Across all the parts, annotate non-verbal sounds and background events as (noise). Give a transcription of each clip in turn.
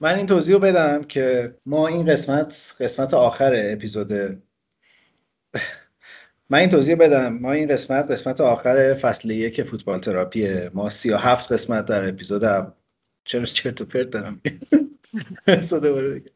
من این توضیح رو بدم که ما این قسمت قسمت آخر اپیزود من این توضیح بدم. ما این قسمت قسمت آخر فصل یک فوتبال تراپیه ما سی و هفت قسمت در اپیزود چرا چرت و پرت دارم؟ (laughs)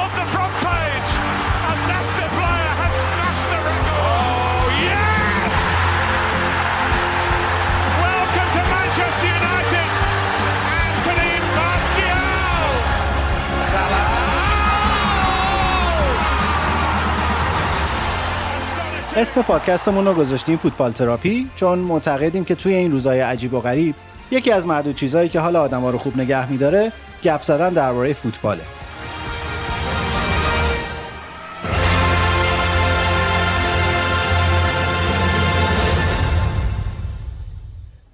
اسم پادکستمون رو گذاشتیم فوتبال تراپی چون معتقدیم که توی این روزهای عجیب و غریب یکی از معدود چیزهایی که حال آدما رو خوب نگه میداره گپ زدن درباره فوتباله.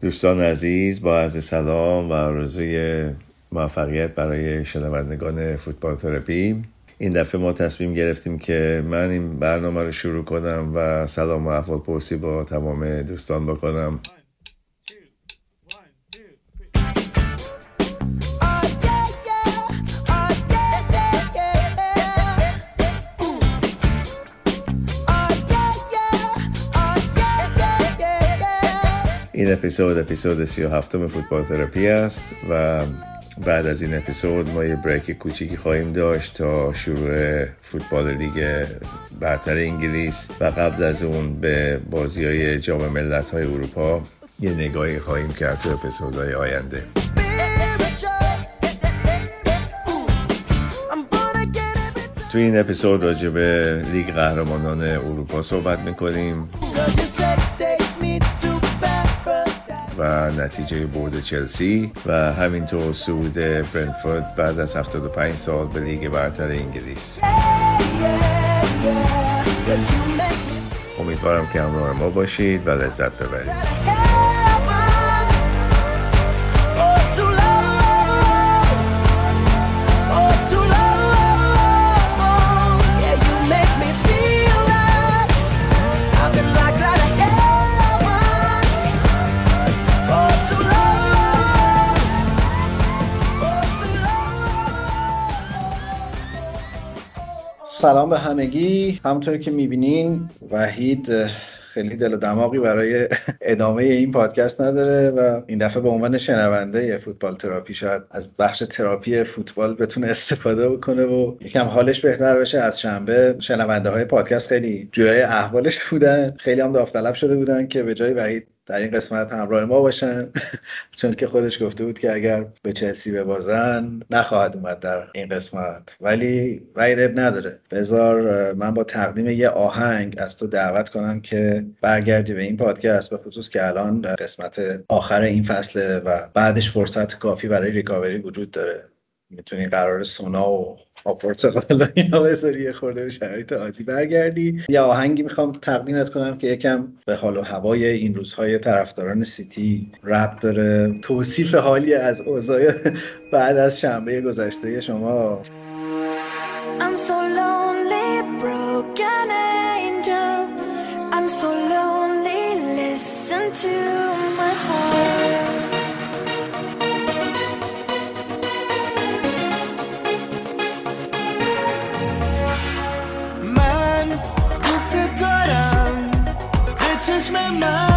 دوستان عزیز با عرض سلام و آرزوی موفقیت برای شنوندگان فوتبال تراپی. این دفعه ما تصمیم گرفتیم که من این برنامه رو شروع کنم و سلام و احوال پرسی با تمام دوستان بکنم. این اپیزود اپیزود سی و هفتم فوتبال تراپی است و بعد از این اپیزود ما یه بریک کوچیکی خواهیم داشت تا شروع فوتبال لیگ برتر انگلیس و قبل از اون به بازی های جام ملت های اروپا یه نگاهی خواهیم کرد تو اپیزودهای آینده. تو این اپیزود راجع به لیگ قهرمانان اروپا صحبت می‌کنیم. و نتیجه برد چلسی و همینطور سعود برنفورد بعد از 75 سال به لیگ برتر انگلیس. امیدوارم که همراه ما باشید و لذت ببرید. سلام به همگی. همونطوری که می‌بینین وحید خیلی دل و دماغی برای (laughs) ادامه این پادکست نداره و این دفعه به عنوان شنونده فوتبال تراپی شاید از بخش تراپی فوتبال بتونه استفاده بکنه و یکم حالش بهتر بشه. از شنبه شنونده های پادکست خیلی جویای احوالش بودن. خیلی هم داوطلب شده بودن که به جای وحید در این قسمت همراه ما باشن. (laughs) چون که خودش گفته بود که اگر به چلسی ببازن نخواهد اومد در این قسمت. ولی وعید نداره. بذار من با تقدیم یه آهنگ از تو دعوت کنم که برگردی به این پادکست به خصوص که الان قسمت آخر این فصله و بعدش فرصت کافی برای ریکاوری وجود داره. می‌تونی قرار سونا و آب پرتقال اینا بذاری یه خورده به شرایط عادی برگردی. یا آهنگی می‌خوام تقدیمت کنم که یکم به حال و هوای این روزهای طرفداران سیتی رب داره. توصیف حالی از اوضاع بعد از شنبه گذشته شما. I'm so lonely, listen to change my mind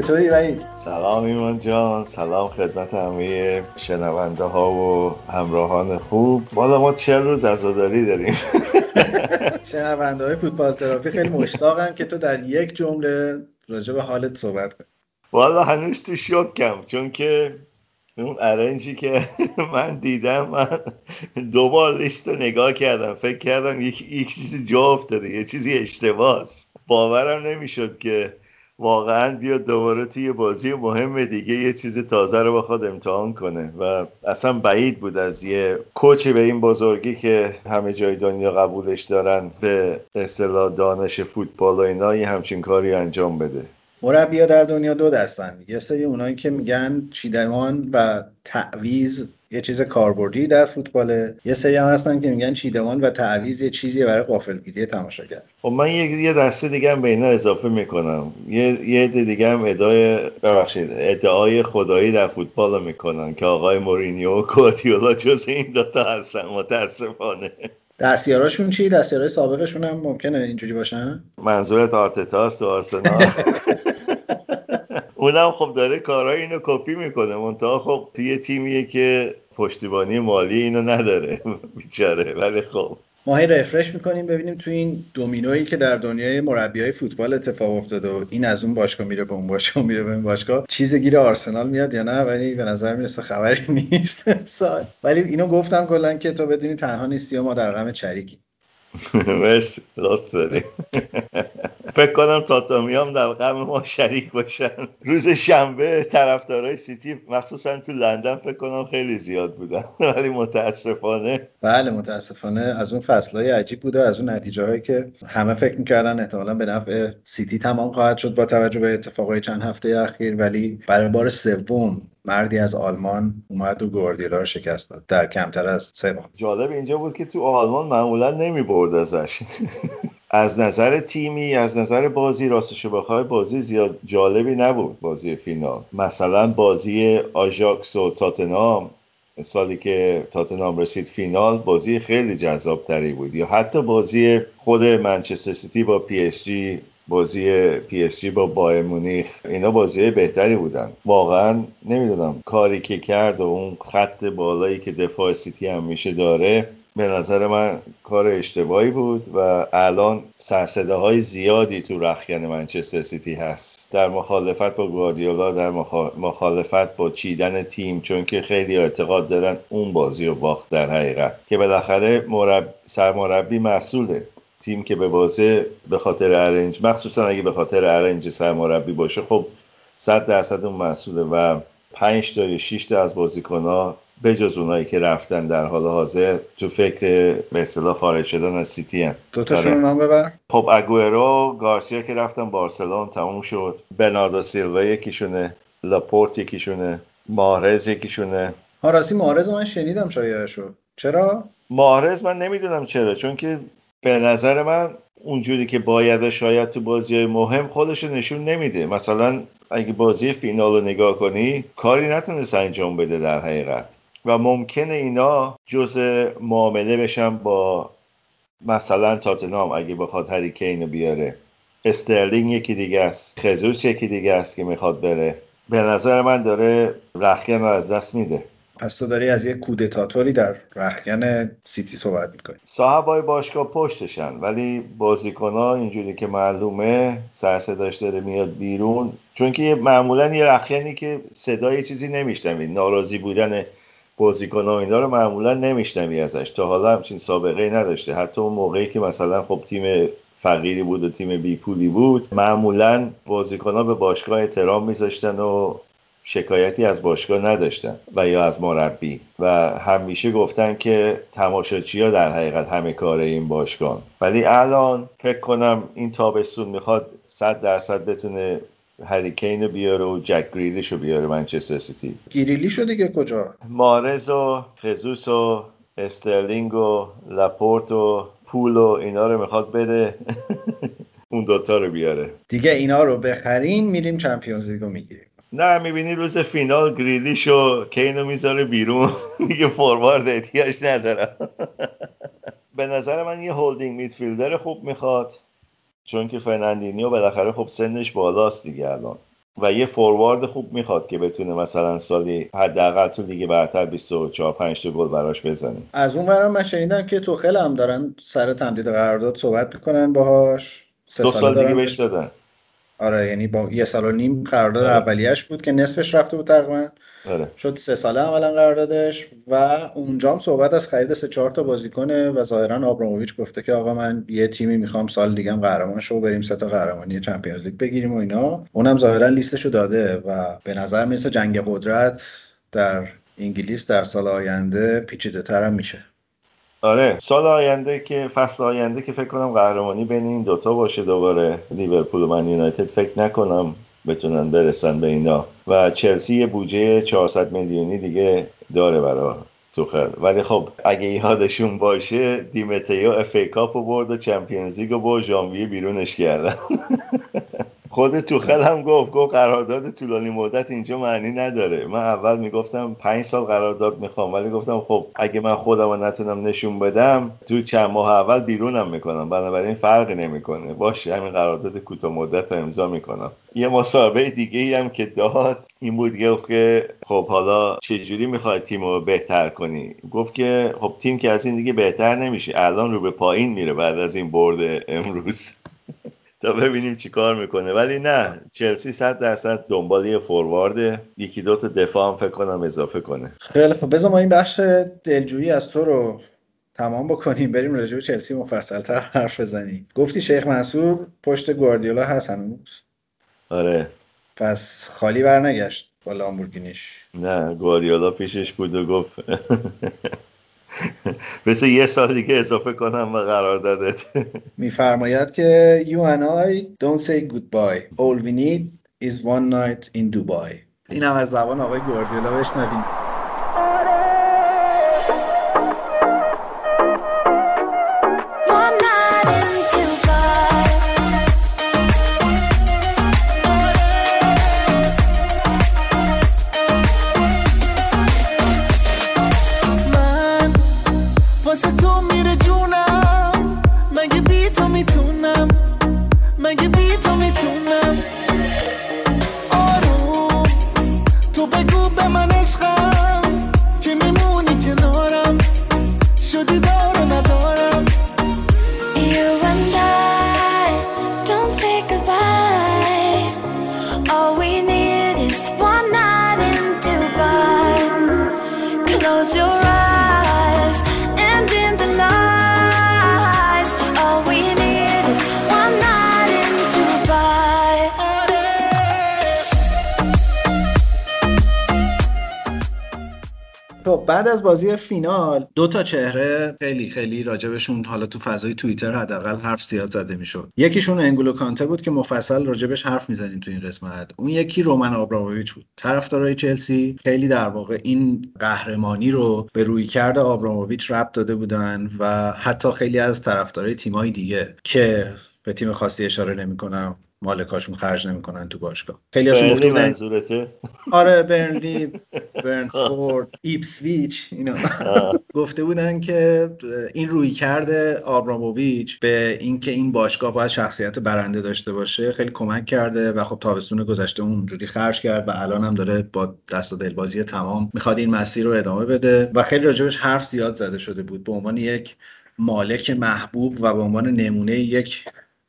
چطوری وحید؟ سلام ایمان جان سلام خدمت همه شنونده ها و همراهان خوب. والا ما چه روز عزاداری داریم. (laughs) شنونده های فوتبال تراپی خیلی مشتاقن که تو در یک جمله راجع به حالت صحبت کنی. والا هنوز تو شوکم چون که اون ارنجی که (laughs) من دیدم من دوبار لیست رو نگاه کردم. فکر کردم یک, یک چیزی جا افتاده یه چیزی اشتباهه باورم نمی‌شد که واقعا بیاد دوباره توی بازی مهم دیگه یه چیز تازه رو بخواد امتحان کنه. و اصلا بعید بود از یه کوچی به این بزرگی که همه جای دنیا قبولش دارن به اصطلاح دانش فوتبال و اینا یه همچین کاری انجام بده. مربیا در دنیا دو دستن. یه سری اونایی که میگن چیدمان و تعویز یه چیز کاربردی در فوتباله. یه سری هم هستن که میگن چیدمان و تعویز یه چیزیه برای غافلگیری تماشاگر خب من یه, دسته دیگه هم به اینا اضافه می‌کنم. یه یه عده دیگه هم ادعای ببخشید ادعای خدایی در فوتبال رو می‌کنن که آقای مورینیو و گواردیولا جز این دوتا هستن. متاسفانه. دستیاراشون چی؟ دستیارای سابقشون هم ممکنه اینجوری باشن؟ منظورت آرتتاست تو آرسنال؟ (laughs) اونم خب داره کارهای اینو کپی می‌کنه. منتها خب توی تیمیه که پشتیبانی مالی اینو نداره (laughs) بیچاره. ولی خب. ما هی رفرش می‌کنیم ببینیم تو این دومینویی که در دنیای مربی های فوتبال اتفاق افتاده و این از اون باشگاه میره به اون باشگاه میره به این باشگاه. چیز گیر آرسنال میاد یا نه؟ ولی به نظر می‌رسه خبری (laughs) نیست. سال ولی اینو گفتم کلا که تو بدونی تنها نیستی و ما در غم چریکی (laughs) مرسی لطف داری. فکر کنم تاتامی هم در غم ما شریک باشن. روز شنبه طرفدارای سیتی مخصوصا تو لندن فکر کنم خیلی زیاد بودن. (laughs) ولی متاسفانه. بله متاسفانه از اون فصلهای عجیب بوده از اون نتیجه هایی که همه فکر می‌کردن احتمالا به نفع سیتی تمام خواهد شد با توجه به اتفاقای چند هفته اخیر. ولی برای بار سوم مردی از آلمان اومد و گواردیولا رو شکست داد. در کمتر از سه ماه. جالب اینجا بود که تو آلمان معمولا نمی برد ازش. (laughs) از نظر تیمی از نظر بازی راستش بخوای بازی زیاد جالبی نبود بازی فینال. مثلا بازی آژاکس و تاتنام سالی که تاتنام رسید فینال بازی خیلی جذاب تری بود. یا حتی بازی خود منچستر سیتی با پی اس جی بازی پی اس جی با بایرن مونیخ اینا بازی بهتری بودن. واقعا نمی‌دونم کاری که کرد و اون خط بالایی که دفاع سیتی هم میشه داره به نظر من کار اشتباهی بود و الان سر و صدا های زیادی تو رخکن منچستر سیتی هست. در مخالفت با گواردیولا در مخالفت با چیدن تیم چون که خیلی اعتقاد دارن اون بازی رو باخت در حقیقت. که بالاخره مرب... سرمربی مسئوله تیم که به بازه به خاطر ارنج مخصوصا اگه به خاطر ارنج سرمربی باشه خب صد درصد اون مسئوله و پنج تا یا 6 تا از بازیکنها به جز اونایی که رفتن در حال حاضر تو فکر به اصطلاح خارج شدن از سیتی هم دو تاشون نام ببر. خب اگوئرو گارسیا که رفتن بارسلون تموم شد. برناردو سیلوا یکیشونه. لاپورت یکیشونه. مارز یکیشونه. ها راستی مارز من شنیدم شایعشو چرا؟ مارز من نمی‌دونم چرا چون که به نظر من اونجوری که باید شاید تو بازی های مهم خودش نشون نمیده. مثلا اگه بازی فینال رو نگاه کنی کاری نتونست انجام بده در حقیقت. و ممکنه اینا جز معامله بشن با مثلا تاتنام اگه بخواد هری کین بیاره. استرلینگ یکی دیگه است. خزوس یکی دیگه است که می‌خواد بره. به نظر من داره رخکن رو از دست میده. پس تو داری از یک کودتاتوری در رخکن سیتی صحبت می‌کنی. صاحبای باشگاه پشتشن ولی بازیکنها اینجوری که معلومه سر صداش داره میاد بیرون چون که معمولا یه رخکنی که صدای چیزی نمیشنوی ناراضی بودن بازیکن اینا رو معمولا نمیشنوی ازش. تا حالا همچین سابقه نداشته. حتی اون موقعی که مثلا خب تیم فقیری بود و تیم بی پولی بود معمولا بازیکن به باشگاه احترام میذاشتن و شکایتی از باشگاه نداشتن و یا از مربی. و همیشه گفتن که تماشاچی ها در حقیقت همه کار این باشگاه ولی الان فکر کنم این تابستون می‌خواد صد درصد بتونه هریکین رو بیاره و جک گریلیش رو بیاره منچستر سیتی. گریلی شده دیگه کجا؟ مارز و خزوس و استرلینگ و لپورت و پول و اینا رو می‌خواد بده. (laughs) اون دوتا رو بیاره. دیگه اینا رو بخرین میریم Champions League و می‌گیریم. نه می‌بینی روز فینال گریلیش و کینو می‌ذاره بیرون. (laughs) میگه فوروارد احتیاج ندارم. (laughs) به نظر من یه holding midfielder خوب می‌خواد چون که فرناندینیو بالاخره خب سنش بالاست دیگه الان. و یه فوروارد خوب می‌خواد که بتونه مثلا سالی حداقل تو لیگ برتر 24 5 تا گل براش بزنه. از اون برم من شنیدم که توخل هم دارن سر تمدید قرارداد صحبت می‌کنن باهاش. سه دو سال دیگه بهش دادن. آره یعنی با یه سال و نیم قرارداد آره. اولیش بود که نصفش رفته بود تقریبا. آره. شد سه ساله عملا قراردادش و اونجا هم صحبت از خرید سه چهار تا بازیکنه و ظاهرا آبراموویچ گفته که آقا من یه تیمی می‌خوام سال دیگه هم قهرمان شو بریم سه تا قهرمانی چمپیونز لیگ بگیریم و اینا. اونم ظاهرا لیستشو داده و به نظر می‌رسه جنگ قدرت در انگلیس در سال آینده پیچیده تر هم میشه. آره سال آینده که فصل آینده که فکر کنم قهرمانی بین این دوتا باشه دوباره. لیورپول و من یونایتد فکر نکنم بتونن برسن به اینا. و چلسی یه بودجه 400 میلیونی دیگه داره برای توخل ولی خب اگه یادتون باشه دی متئو FA Cup برد و Champions League با ژانویه بیرونش کردن. (laughs) خود توخل هم گفت گفت قرارداد طولانی مدت اینجا معنی نداره. من اول می‌گفتم پنج سال قرارداد می‌خوام ولی گفتم خب اگه من خودم نتونم نشون بدم تو چند ماه اول بیرونم می‌کنم. بنابراین فرقی نمی‌کنه. باشه همین قرارداد کوتاه مدت رو امضا می‌کنم. یه مسابقه دیگه ای هم که داد این بود گفت که خب حالا چجوری می‌خوای تیم رو بهتر کنی؟ گفت که خب تیم که از این دیگه بهتر نمیشه. الان رو به پایین میره بعد از این برد امروز. تا ببینیم چی کار می‌کنه. ولی نه چلسی صد درصد دنبال یه فوروارد یکی دو تا دفاع هم فکر کنم اضافه کنه. خیلی خب بذار ما این بخش دلجویی از تو رو تمام بکنیم. بریم راجع به چلسی مفصلتر حرف بزنیم. گفتی شیخ منصور پشت گواردیولا هست هنوز؟ آره. پس خالی برنگشت با لامبورگینیش. نه گواریولا پیشش بود و گفت. (laughs) (laughs) بسه یه سال دیگه اضافه کنم به قراردادت. (laughs) میفرماید که you and I don't say goodbye. All we need is one night in Dubai. این هم از زبان آقای گواردیولا بشنویم. بعد از بازی فینال دو تا چهره خیلی خیلی راجبشون حالا تو فضای توییتر حداقل حرف زیاد زده می‌شد. یکیشون انگولو کانته بود که مفصل راجبش حرف می‌زنیم تو این قسمت. اون یکی رومن آبراموویچ بود. طرفدارای چلسی خیلی در واقع این قهرمانی رو به روی کرده آبراموویچ ربط داده بودن و حتی خیلی از طرفدارای تیمای دیگه که به تیم خاصی اشاره نمی‌کنم. مالکاشون خرج نمی‌کنن تو باشگاه. خیلی هاشون گفته بودن منظورته. آره برنلی (laughs) برنفورد ایپسویچ اینا گفته بودن که این روی کرده آبراموویچ به اینکه این باشگاه باید شخصیت برنده داشته باشه خیلی کمک کرده و خب تابستون گذشته اونجوری خرج کرد و الان هم داره با دست و دلبازی تمام می‌خواد این مسیر رو ادامه بده و خیلی راجبش حرف زیاد زده شده بود. به عنوان یک مالک محبوب و به عنوان نمونه یک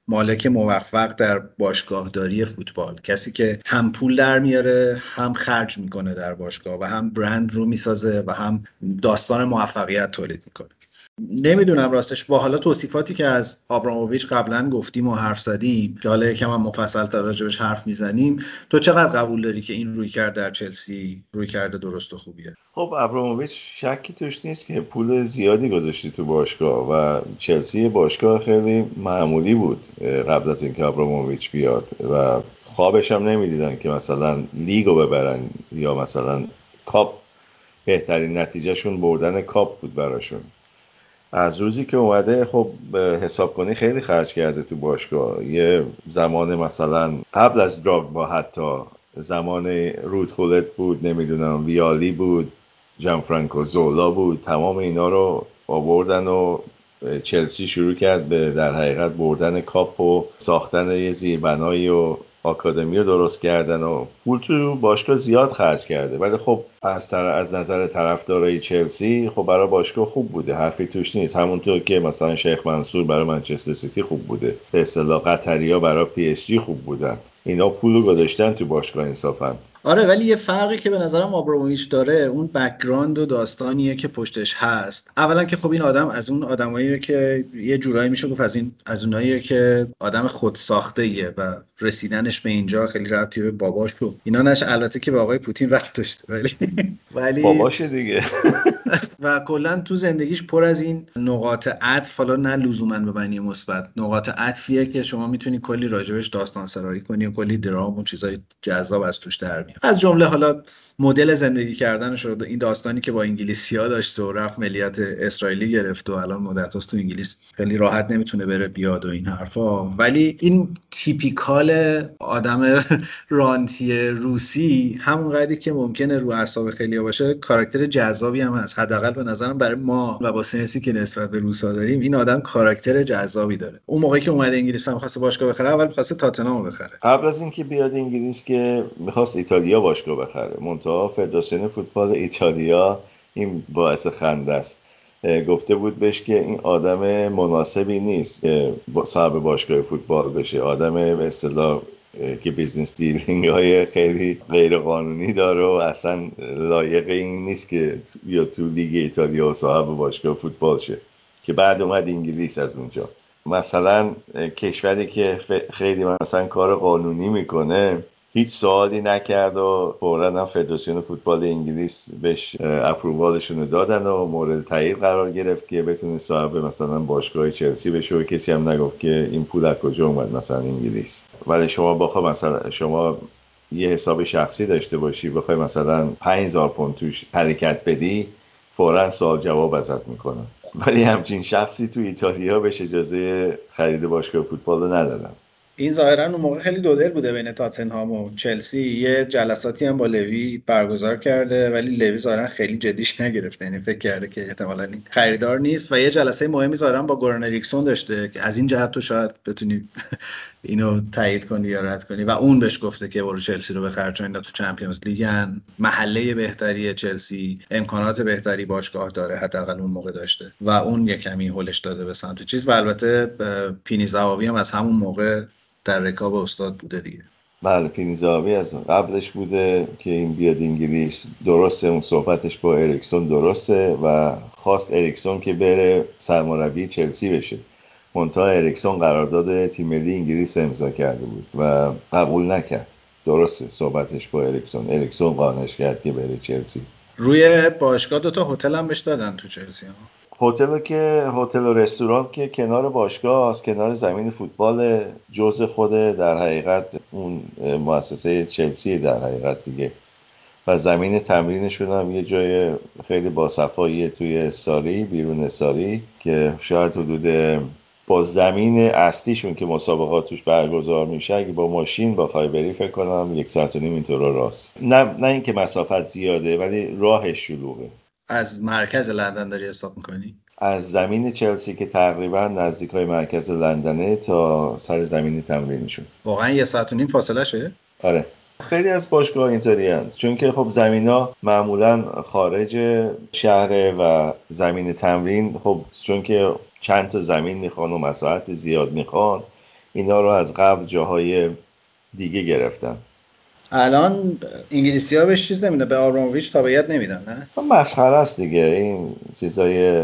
مالک موفق در باشگاهداری فوتبال. کسی که هم پول در میاره هم خرج می‌کنه در باشگاه و هم برند رو می‌سازه و هم داستان موفقیت تولید می‌کنه. نمی‌دونم راستش. با حالا توصیفاتی که از آبراموویچ قبلا گفتیم و حرف زدیم که حالا یکم هم مفصل تر راجبش حرف می‌زنیم تو چقدر قبول داری که این روی کرد در چلسی روی کرده درست و خوبیه؟ خب ابراموویچ شکی توش نیست که پول زیادی گذاشتی تو باشگاه و چلسی باشگاه خیلی معمولی بود قبل از اینکه ابراموویچ بیاد و خوابش هم نمی‌دیدن که مثلا لیگو ببرن یا مثلا کاپ. بهترین نتیجهشون بردن کاپ بود براشون. از روزی که اومده خب حساب کنی خیلی خرج کرده تو باشگاه. یه زمان مثلا قبل از دراگبا حتی زمان رود خولت بود نمی‌دونم ویالی بود جان فرانکو زولا بود تمام اینا رو آوردن و چلسی شروع کرد به در حقیقت بردن کاپ و ساختن یه زیربنایی و آکادمی درست کردن و پول تو باشگاه زیاد خرج کرده. ولی خب از, تر... از نظر طرفدارای چلسی خب برای باشگاه خوب بوده. حرفی توش نیست. همونطور که مثلا شیخ منصور برای منچستر سیتی خوب بوده. به اصطلاح قطریا برای پی اس جی خوب بودن. اینا پول گذاشتن تو باشگاه انصافا. آره ولی یه فرقی که به نظرم آبرومویچ داره اون background و داستانیه که پشتش هست. اولا که خب این آدم از اون آدماییه که یه جورایی میشه گفت از این از اوناییه که آدم خود ساخته ایه و رسیدنش به اینجا خیلی ربطی به باباش رو اینا نش البته که به آقای پوتین رفت داشته ولی ولی باباشه دیگه. (laughs) (laughs) و کلا تو زندگیش پر از این نقاط عطف حالا نه لزوما به معنی مثبت. نقاط عطفیه که شما می‌تونی کلی راجبش داستان سرایی کنی و کلی درام و چیزای جذاب از توش در میاد. از جمله حالا مدل زندگی کردنش رو این داستانی که با انگلیسی ها داشته و رفت ملیت اسرائیلی گرفت و الان مدت تو انگلیس. خیلی راحت نمی‌تونه بره بیاد و این حرفا. ولی این تیپیکال آدم (laughs) رانتی روسی همون قدری که ممکنه رو اعصاب خیلی باشه کاراکتر جذابی هم هست. حداقل به نظرم برای ما و با سنسی که نسبت به روسا داریم این آدم کاراکتر جذابی داره. اون موقعی که اومده انگلیس هم خواست باشگاه بخره اول خواست تاتنهام بخره. قبل از اینکه بیاد انگلیس که می‌خواست ایتالیا باشگاه بخره فدراسیون فوتبال ایتالیا این باعث خنده است. گفته بود بهش که این آدم مناسبی نیست که صاحب باشگاه فوتبال بشه. آدم به اصطلاح که business dealing های خیلی غیر قانونی داره و اصلا لایق این نیست که یا تو لیگ ایتالیا و صاحب باشگاه فوتبال شه. که بعد اومد انگلیس از اونجا. مثلا کشوری که خیلی مثلا کار قانونی می‌کنه هیچ سوالی نکرد و فورا هم فدراسیون فوتبال انگلیس بهش approval شون رو دادن و مورد تایید قرار گرفت که بتونه صاحب مثلا باشگاه چلسی بشه و کسی هم نگفت که این پول از کجا اومد مثلا انگلیس. ولی شما بخوا مثلا شما یه حساب شخصی داشته باشی بخوای مثلا 5000 پوند توش حرکت بدی فورا سوال جواب ازت می‌کنن. ولی همچین شخصی تو ایتالیا بهش اجازه خرید باشگاه فوتبال رو ندادن. این ظاهرا اون موقع خیلی دودل بوده بین تاتنهام و چلسی. یه جلساتی هم با لوی برگزار کرده ولی لوی ظاهرا خیلی جدیش نگرفته. یعنی فکر کرده که احتمالاً خریدار نیست. و یه جلسه مهمی ظاهرا با گورن اریکسون داشته که از این جهت تو شاید بتونی (laughs) اینو تایید کنی یا رد کنی. و اون بهش گفته که برو چلسی رو بخر چون اینا تو چمپیونز لیگن محله بهتری چلسی امکانات بهتری باشگاه داره حداقل اون موقع داشته. و اون یه کمی هولش داده به سمت چیز. و البته پینی زوابی هم از همون موقع در رکاب استاد بوده دیگه. بله پینیزاوی از قبلش بوده که این بیاد انگلیس. درسته اون صحبتش با اریکسون درسته و خواست اریکسون که بره سرمربی چلسی بشه. منتها اریکسون قرارداد تیم ملی انگلیس امضا کرده بود و قبول نکرد. درسته صحبتش با اریکسون. اریکسون قانعش کرد که بره چلسی. روی باشگاه دو تا هتل هم بهش دادن تو چلسی ها. هتل که هتل و رستوران که کنار باشگاه است کنار زمین فوتبال جزء خود در حقیقت اون مؤسسه چلسی در حقیقت دیگه. و زمین تمرینشون هم یه جای خیلی باصفایی توی ساری بیرون ساری که شاید حدود با زمین اصلیشون که مسابقات توش برگزار میشه اگه با ماشین بخوای بری فکر کنم یک ساعت و نیم اینطور راست. نه نه اینکه مسافت زیاده ولی راهش شلوغه. از مرکز لندن داری حساب می‌کنی؟ از زمین چلسی که تقریبا نزدیک های مرکز لندنه تا سر زمین تمرینشون واقعا یه ساعت و نیم فاصله شه آره. خیلی از باشگاه اینطوری هست چون که خب زمین ها معمولا خارج شهر و زمین تمرین خب چون که چند تا زمین می‌خوان و مساحت زیاد می‌خوان اینا رو از قبل جاهای دیگه گرفتن. الان انگلیسی ها بهش چیز نمیده به آرومویچ تابعیت نمیدن نه؟ مسخره است دیگه. این چیزای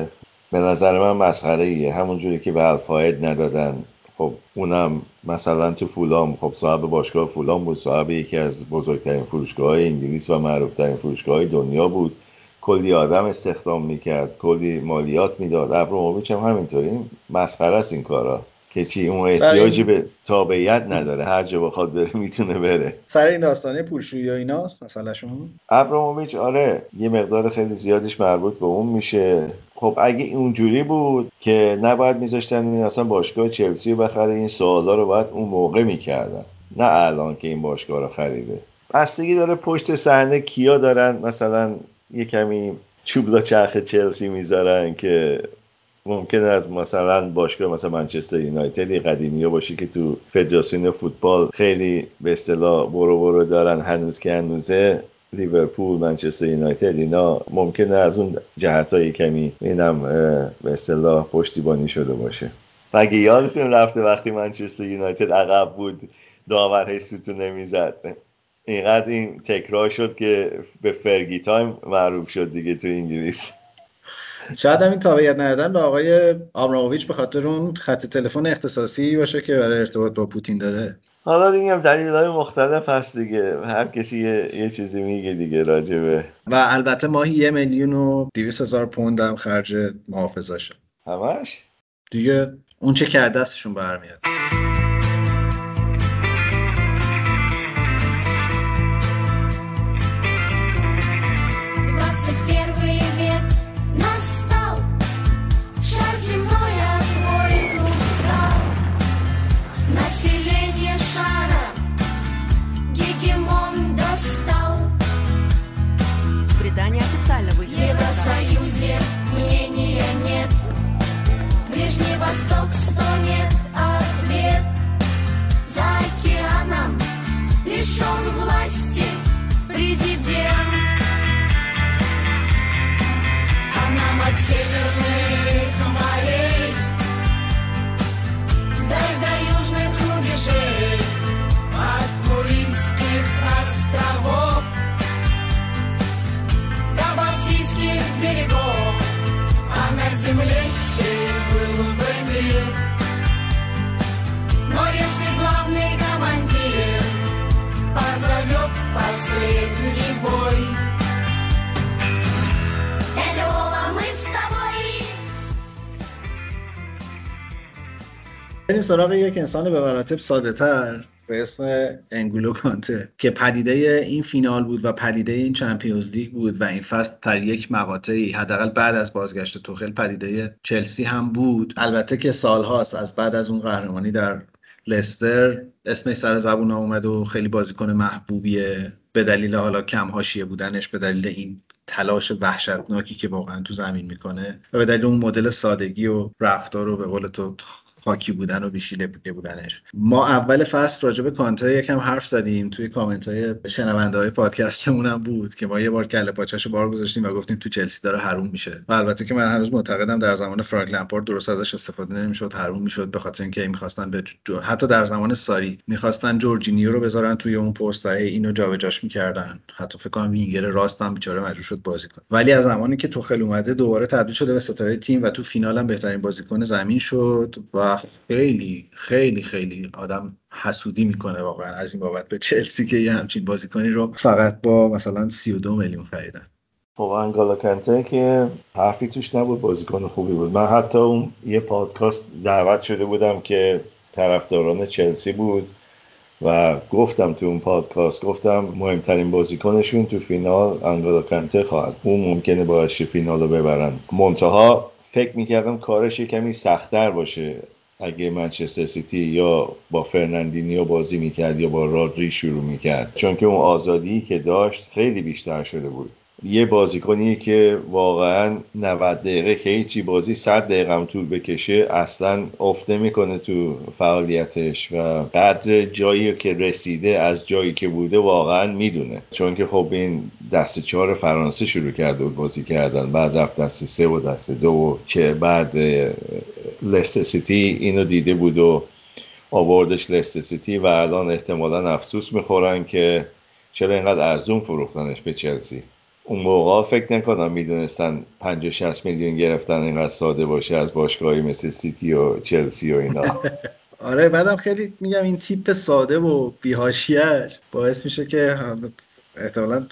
به نظر من مسخره ایه. همون جوری که به الفاید ندادن. خب اونم مثلا تو فولام خب صاحب باشگاه فولام بود. صاحب یکی از بزرگترین فروشگاه های انگلیس و معروفترین فروشگاه های دنیا بود. کلی آدم استخدام می‌کرد کلی مالیات می‌داد. ابراموویچ هم همینطوری. مسخره است این کارا. که چی اون احتیاجی به تابعیت نداره. هر جا بخواد بره می‌تونه بره. سر این داستانه پولشویی و ایناست مثلا شما ابراموویچ آره. یه مقدار خیلی زیادش مربوط به اون میشه. خب اگه اونجوری بود که نباید میذاشتن این اصلا باشگاه چلسی رو بخره این سوالا رو باید اون موقع می‌کردن. نه الان که این باشگاه رو خریده. بستگی داره پشت صحنه کیا دارن. مثلا یه کمی چوبلا چرخ چلسی می‌ذارن که ممکنه از مثلا باشگاه مثلا منچستر یونایتد قدیمی باشی که تو فدراسیون فوتبال خیلی به اصطلاح برو برو دارن هنوز که هنوزه. لیورپول منچستر یونایتد اینا ممکنه از اون جهت های کمی اینم به اصطلاح پشتیبانی شده باشه. مگه یادتون رفته وقتی منچستر یونایتد عقب بود داور سوتو نمی‌زد؟ اینقدر این تکرار شد که به Fergie time معروف شد دیگه تو انگلیس. شاید هم این تابعیت ندادن به آقای آبراموویچ به خاطر اون خط تلفن اختصاصی باشه که برای ارتباط با پوتین داره. حالا دیگه هم دلیل های مختلف هست دیگه. هر کسی یه, یه چیزی میگه دیگه راجبه و البته ماهی یه میلیون و دویست هزار پوند هم خرج محافظاشه همش؟ دیگه اون چه که دستشون برمیاد. I'd take the rain. بریم سراغ یک انسان به مراتب ساده تر به اسم انگولو کانته که پدیده این فینال بود و پدیده این چمپیونز لیگ بود و این فصل در یک مقاطعی حداقل بعد از بازگشت توخل پدیده چلسی هم بود. البته که سالهاست از بعد از اون قهرمانی در لستر اسمش سر زبون اومد و خیلی بازیکن محبوبیه به دلیل حالا کم حاشیه بودنش به دلیل این تلاش وحشتناکی که واقعا تو زمین می‌کنه و به دلیل اون مدل سادگی و رفتار و به قول تو خاکی بودن و بیشیله بودنش. ما اول فصل راجع به کانته یکم حرف زدیم. توی کامنت های شنونده های پادکستمون هم بود که ما یه بار کله پاچش بار گذاشتیم و گفتیم تو چلسی داره حروم میشه. و البته که من هنوز معتقدم در زمان فرانک لمپارد درست ازش استفاده نمی‌شد حروم می‌شد به خاطر اینکه می‌خواستن به جو- حتی در زمان ساری می‌خواستن جورجینیو رو بذارن توی اون پست و اینو جابجاش می‌کردن. حتی فکر کنم وینگر راست هم بیچاره مجبور شد بازی کنه. ولی از زمانی که توخل اومده دوباره تبدیل شده به ستاره تیم و تو فینال هم بهترین بازیکن زمین شد و خیلی خیلی خیلی آدم حسودی می‌کنه واقعا از این بابت. به چلسی که یه همچین بازیکنی رو فقط با مثلا 32 میلیون خریدن. خب انگالا کنته که حرفی توش نبود بازیکن خوبی بود. من حتی اون یه پادکاست دعوت شده بودم که طرفداران چلسی بود و گفتم تو اون پادکاست گفتم مهمترین بازیکنشون تو فینال انگالا کنته خواهد اون ممکنه باعث شه فینال رو ببرن. منتها فکر می‌کردم کارش یه کمی سختتر باشه. اگه منچستر سیتی یا با فرناندینیو بازی می‌کرد یا با رودری شروع می‌کرد. چون که اون آزادی که داشت خیلی بیشتر شده بود. یه بازیکنی که واقعا 90 دقیقه که هیچی بازی 100 دقیقه هم طول بکشه اصلا افت نمی‌کنه تو فعالیتش و قدر جایی که رسیده از جایی که بوده واقعا می‌دونه. چون که خب این دسته چهار فرانسه شروع کرده بود بازی کردن بعد رفت دسته سه و دسته دو و چه بعد لستر سیتی اینو دیده بود و آوردش لستر سیتی و الان احتمالا افسوس می‌خورن که چرا اینقدر ارزون فروختنش به چلسی. اون موقع فکر نکنم می‌دونستن 50 60 میلیون گرفتن اینقدر ساده باشه از باشگاهی مثل سیتی و چلسی و اینا. (laughs) آره بعدم خیلی میگم این تیپ ساده و بی حاشیش باعث میشه که احتمالا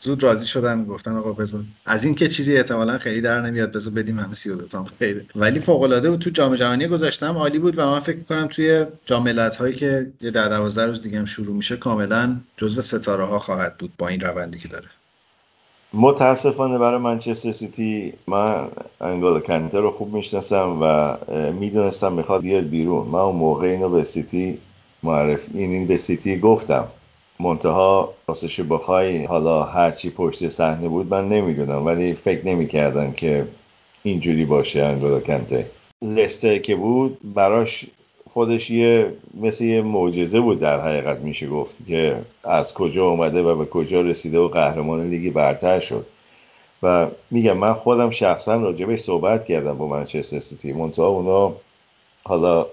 زود راضی شدن گفتن آقا بذار. از این که چیزی احتمالا خیلی در نمیاد بذار بدیم همه 32 تا هم خیره. ولی فوق العاده بود تو جام جهانی گذشته هم عالی بود و من فکر کنم توی جام ملت هایی که یه ده 12 روز دیگه هم شروع میشه کاملا جزو ستاره ها خواهد بود با این روندی که داره. متاسفانه برای منچستر سیتی من انگولو کانته رو خوب می‌شناسم و می‌دونستم می‌خواد بیاد بیرون. من اون موقع اینو به سیتی معرفی این به سیتی گفتم. منتها راستش بخوای حالا هرچی پشت صحنه بود من نمی‌دونم ولی فکر نمی‌کردم که اینجوری باشه انگولو کانته لستر که بود براش خودش یه مثل یه معجزه بود در حقیقت میشه گفت که از کجا اومده و به کجا رسیده و قهرمان لیگ برتر شد. و میگم من خودم شخصا راجبش صحبت کردم با منچستر سیتی. منتها اونا حالا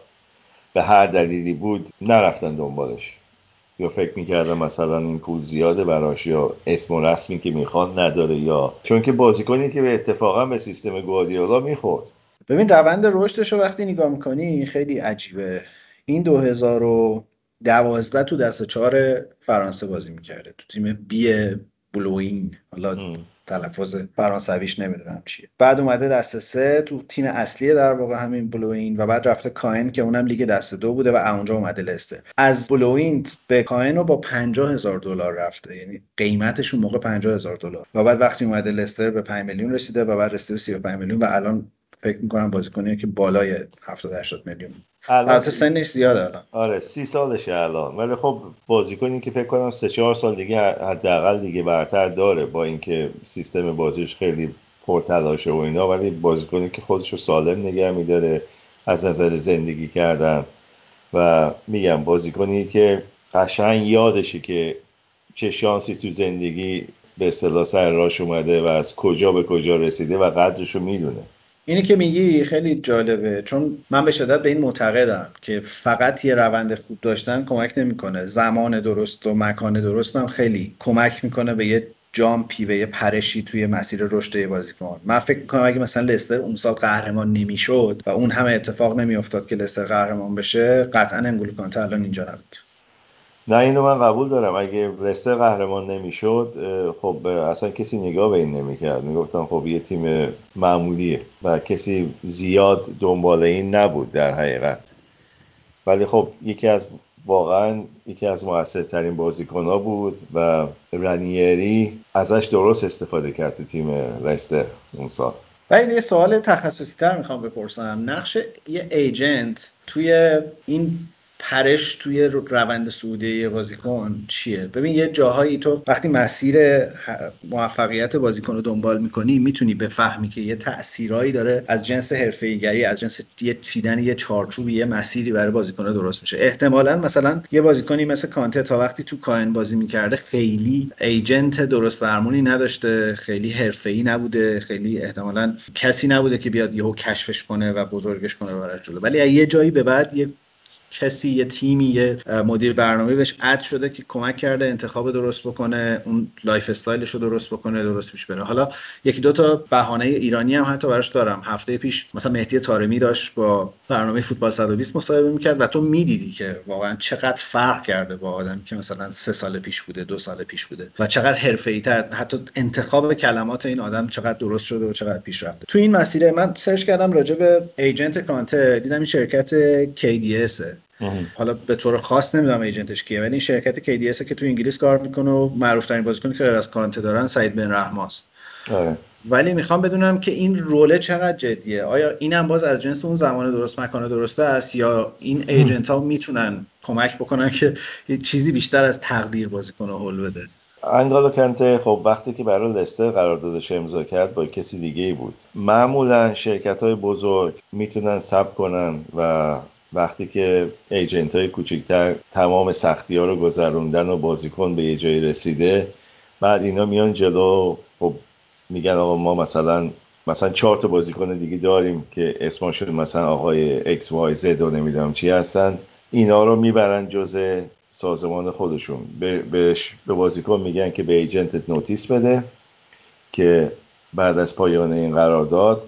به هر دلیلی بود نرفتن دنبالش. یا فکر می‌کردم مثلا این پول زیاده براش یا اسم و رسمی که می‌خواد نداره یا چون که بازیکنی که به اتفاقا به سیستم گواردیولا می‌خورد. ببین روند رشدش رو وقتی نگاه می‌کنی خیلی عجیبه. این 2012 تو دست چهار فرانسه بازی می‌کرده. تو تیم بی بلوین حالا تلفظ فرانسویش نمی‌دونم چیه. بعد اومده دست سه تو تیم اصلی در واقع همین بلوین و بعد رفته کاین که اونم لیگ دست دو بوده و اونجا اومده لستر. از بلوین به کاین رو با 50 هزار دلار رفته. یعنی قیمتش اون موقع 50 هزار دلار. و بعد وقتی اومده لستر به 5 میلیون رسیده و بعد رسیده به 35 میلیون و الان فکر می‌کنم بازیکنیه که بالای 70 80 میلیون. البته سنش زیاده الان. آره سی سالشه الان. ولی خب بازیکنی که فکر کنم سه چهار سال دیگه حداقل دیگه برتر داره با اینکه سیستم بازیش خیلی پرتلاشه و اینا. ولی بازیکنی که خودش رو سالم نگه میداره از نظر زندگی کردن. و میگم بازیکنی که قشنگ یادشه که چه شانسی تو زندگی به اصطلاح سر راش اومده و از کجا به کجا رسیده و قدرش رو می‌دونه. اینی که میگی خیلی جالبه چون من به شدت به این معتقدم که فقط یه روند خوب داشتن کمک نمی‌کنه. زمان درست و مکان درست هم خیلی کمک می‌کنه به یه جامپی به یه پرشی توی مسیر رشد بازیکن. من فکر می‌کنم اگه مثلا لستر اون سال قهرمان نمی‌شد و اون همه اتفاق نمیافتاد که لستر قهرمان بشه قطعا انگولو کانته الان اینجا نبود. نه اینو من قبول دارم. اگه لستر قهرمان نمی‌شد خب اصلا کسی نگاه به این نمی‌کرد. می‌گفتن خب یه تیم معمولیه و کسی زیاد دنبال این نبود در حقیقت. ولی خب یکی از واقعا یکی از موثرترین بازیکن ها بود و رنیری ازش درست استفاده کرد تو تیم لستر اون سال. این یه سوال تخصصی تر می‌خوام بپرسم. نقش یه ایجنت توی این پرش توی روند سعودی بازیکن چیه؟ ببین یه جاهایی تو وقتی مسیر موفقیت بازیکن رو دنبال می‌کنی می‌تونی بفهمی که یه تاثیرایی داره از جنس حرفه‌ایگری از جنس یه چیدن یه چارچوب یه مسیری برای بازیکن درست میشه. احتمالا مثلا یه بازیکنی مثل کانته تا وقتی تو کاین بازی می‌کرده خیلی ایجنت درست درمونی نداشته خیلی حرفه‌ای نبوده خیلی احتمالا کسی نبوده که بیاد یهو کشفش کنه و بزرگش کنه براش جلو. ولی یه جایی به بعد یه کسی یه تیمی یه مدیر برنامه بهش add شده که کمک کرده انتخاب درست بکنه اون lifestyle ش رو درست بکنه درست پیش بره. حالا یکی دو تا نمونه ایرانی هم حتی براش دارم. هفته پیش مثلا مهدی تارمی داشت با برنامه فوتبال 120 مصاحبه می‌کرد و تو می‌دیدی که واقعا چقدر فرق کرده با آدمی که مثلا سه سال پیش بوده دو سال پیش بوده و چقدر حرفه‌ای تر حتی انتخاب کلمات این آدم چقدر درست شده و چقدر پیش رفته. تو این مسیر من search کردم راجع به agent کانته دیدم این شرکت KDS حالا به طور خاص نمی‌دونم ایجنتش کیه ولی این شرکت KDS که تو انگلیس کار می‌کنه و معروف ترین بازیکنی که غیر از کانته دارن سعید بن رحماست. آره. ولی می‌خوام بدونم که این روله چقدر جدیه؟ آیا اینم باز از جنس اون زمان درست مکان درسته است یا این ایجنت ها می‌تونن کمک بکنن که یه چیزی بیشتر از تقدیر بازیکن رو حل بده؟ انگالو کنته خب وقتی که برای لستر قراردادش امضا کرد با کسی دیگه ای بود. معمولا شرکت های بزرگ می‌تونن سب کنن و وقتی که ایجنت های کوچکتر تمام سختی ها رو گذروندن و بازیکن به یه جایی رسیده بعد اینا میان جلو خب میگن آقا ما مثلا مثلا چهار تا بازیکن دیگه داریم که اسمشون مثلا آقای X Y Z و نمی‌دونم چی هستن. اینا رو می‌برن جزء سازمان خودشون. بهش به بازیکن میگن که به ایجنتت نوتیس بده که بعد از پایان این قرارداد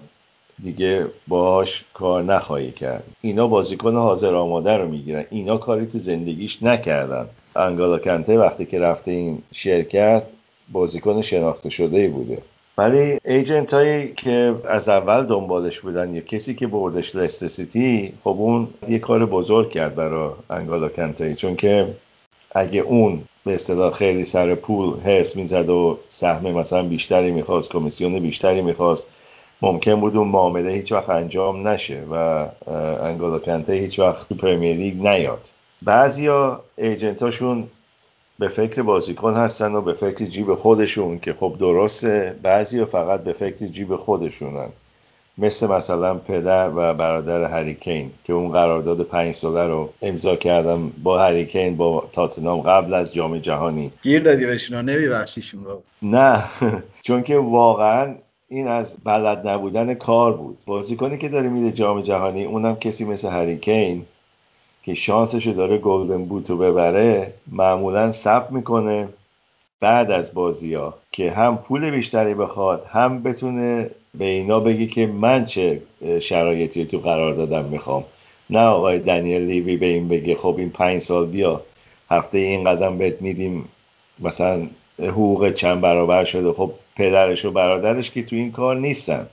دیگه باش کار نخواهی کرد. اینا بازیکن حاضر آماده رو می‌گیرن. اینا کاری تو زندگیش نکردن. انگالا کنته وقتی که رفته این شرکت بازیکن شناخته شده بوده. ولی ایجنت هایی که از اول دنبالش بودن یا کسی که بردش لست سیتی خب اون یه کار بزرگ کرد برای انگالا کنته. چون که اگه اون به اصطلاح خیلی سر پول حس می‌زد و سهم مثلا بیشتری می‌خواست کمیسیون بیشتری می‌خواست ممکن بود اون معامله هیچ وقت انجام نشه و انگولو کنته هیچ وقت تو پرمیر لیگ نیاد. بعضیا ایجنتاشون به فکر بازیکن هستن و به فکر جیب خودشون که خب درسته. بعضی فقط به فکر جیب خودشونن. مثل مثلا پدر و برادر هریکین که اون قرارداد پنج ساله رو امضا کردم با هریکین با تاتنام قبل از جام جهانی. گیر دادی بهشون نمیبخشیشون رو. نه (laughs) چون که واقعا این از بلد نبودن کار بود. بازیکنی که داره میره جام جهانی اونم کسی مثل هریکین که شانسشو داره گلدن بوتو ببره معمولا سب می‌کنه بعد از بازی ها که هم پول بیشتری بخواد هم بتونه به اینا بگه که من چه شرایطی تو قرار دادم می‌خوام. نه آقای دنیل لیوی به این بگه خب این پنج سال بیا هفته این قدم بهت میدیم. مثلا حقوق چند برابر شده. خب پدرش و برادرش که تو این کار نیستن